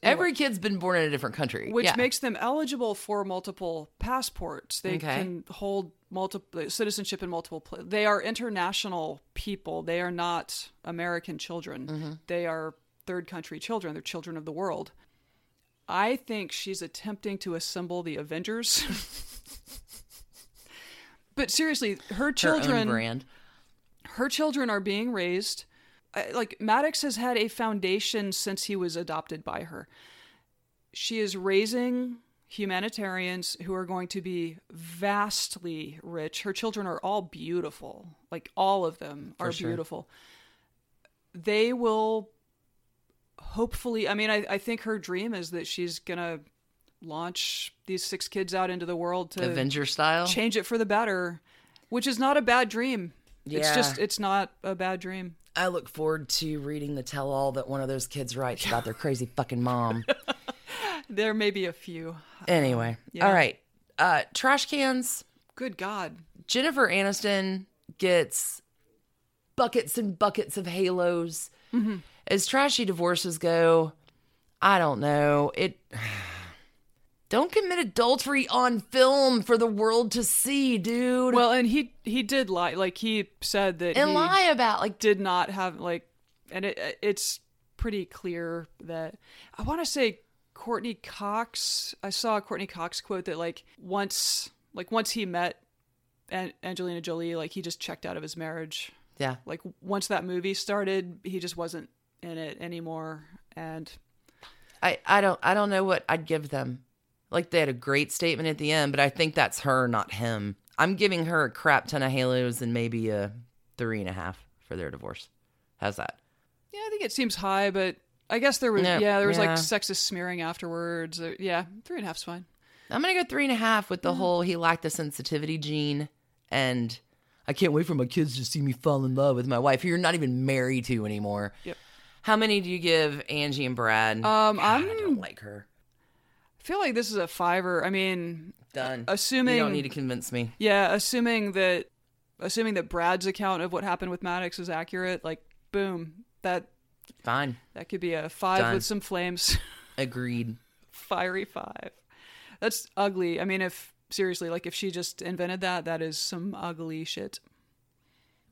Every kid's been born in a different country, which Yeah. makes them eligible for multiple passports. They Okay. can hold multiple citizenship in multiple. Pla- they are international people. They are not American children. Mm-hmm. They are third country children. They're children of the world. I think she's attempting to assemble the Avengers. [laughs] but seriously, her her own children brand. her children are being raised like maddox has had a foundation since he was adopted by her she is raising humanitarians who are going to be vastly rich her children are all beautiful like all of them are sure. beautiful they will hopefully i mean I, I think her dream is that she's gonna launch these six kids out into the world to Avenger style. change it for the better, which is not a bad dream. Yeah. It's just it's not a bad dream. I look forward to reading the tell all that one of those kids writes about their crazy fucking mom. [laughs] There may be a few. Anyway, Yeah. all right. Uh, trash cans. Good God. Jennifer Aniston gets buckets and buckets of halos. Mm-hmm. As trashy divorces go, I don't know. It. Don't commit adultery on film for the world to see, dude. Well, and he he did lie. Like he said that and he lie about like did not have like, and it it's pretty clear that I want to say Courteney Cox. I saw a Courteney Cox quote that like once like once he met An- Angelina Jolie, like he just checked out of his marriage. yeah. Like once that movie started, he just wasn't in it anymore, and I, I don't I don't know what I'd give them. Like they had a great statement at the end, but I think that's her, not him. I'm giving her a crap ton of halos and maybe a three and a half for their divorce. How's that? Yeah, I think it seems high, but I guess there was No, yeah there was like sexist smearing afterwards. Uh, yeah, three and a half's fine. I'm gonna go three and a half with the whole he lacked the sensitivity gene, and I can't wait for my kids to see me fall in love with my wife, who you're not even married to anymore. Yep. How many do you give Angie and Brad? Um, God, I I'm don't like her. I feel like this is a fiver. I mean, Done. assuming- you don't need to convince me. yeah, assuming that assuming that Brad's account of what happened with Maddox is accurate, like boom, that Fine. that could be a five Done. with some flames. [laughs] Agreed. Fiery five. That's ugly. I mean, if seriously, like if she just invented that, that is some ugly shit.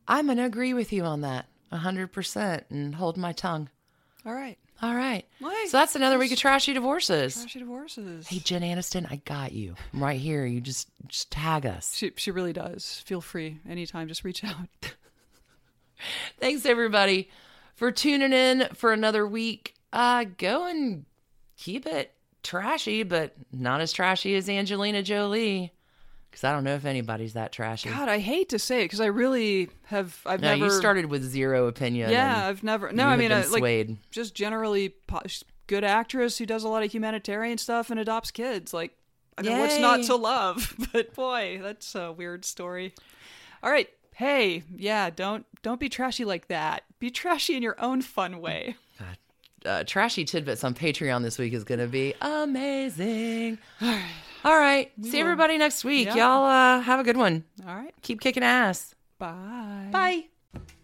I'm gonna agree with you on that. a hundred percent and hold my tongue. All right. All right. So that's another week of trashy divorces. Trashy divorces. Hey Jen Aniston, I got you. I'm right here. You just just tag us. She she really does. Feel free anytime. Just reach out. [laughs] Thanks everybody for tuning in for another week. Uh go and keep it trashy, but not as trashy as Angelina Jolie. Because I don't know if anybody's that trashy. God, I hate to say it because I really have. I've no, never you started with zero opinion. Yeah, I've never. No, I mean, been uh, like just generally po- good actress who does a lot of humanitarian stuff and adopts kids. Like, I mean, what's not to love? [laughs] But boy, that's a weird story. All right, hey, yeah, don't don't be trashy like that. Be trashy in your own fun way. uh, trashy tidbits on Patreon this week is going to be amazing. [sighs] All right. See everybody next week. Yeah. Y'all uh, have a good one. All right, Keep kicking ass. bye. Bye.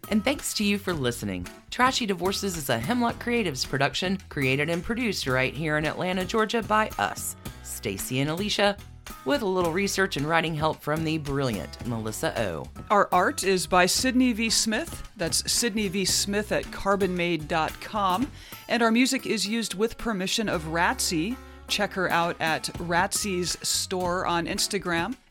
And thanks to you for listening. Trashy Divorces is a Hemlock Creatives production, created and produced right here in Atlanta, Georgia by us, Stacie and Alicia, with a little research and writing help from the brilliant Melissa O. Our art is by Sydney V. Smith. That's Sydney V. Smith at carbonmade.com. And our music is used with permission of Ratsy. Check her out at Ratsy's store on Instagram.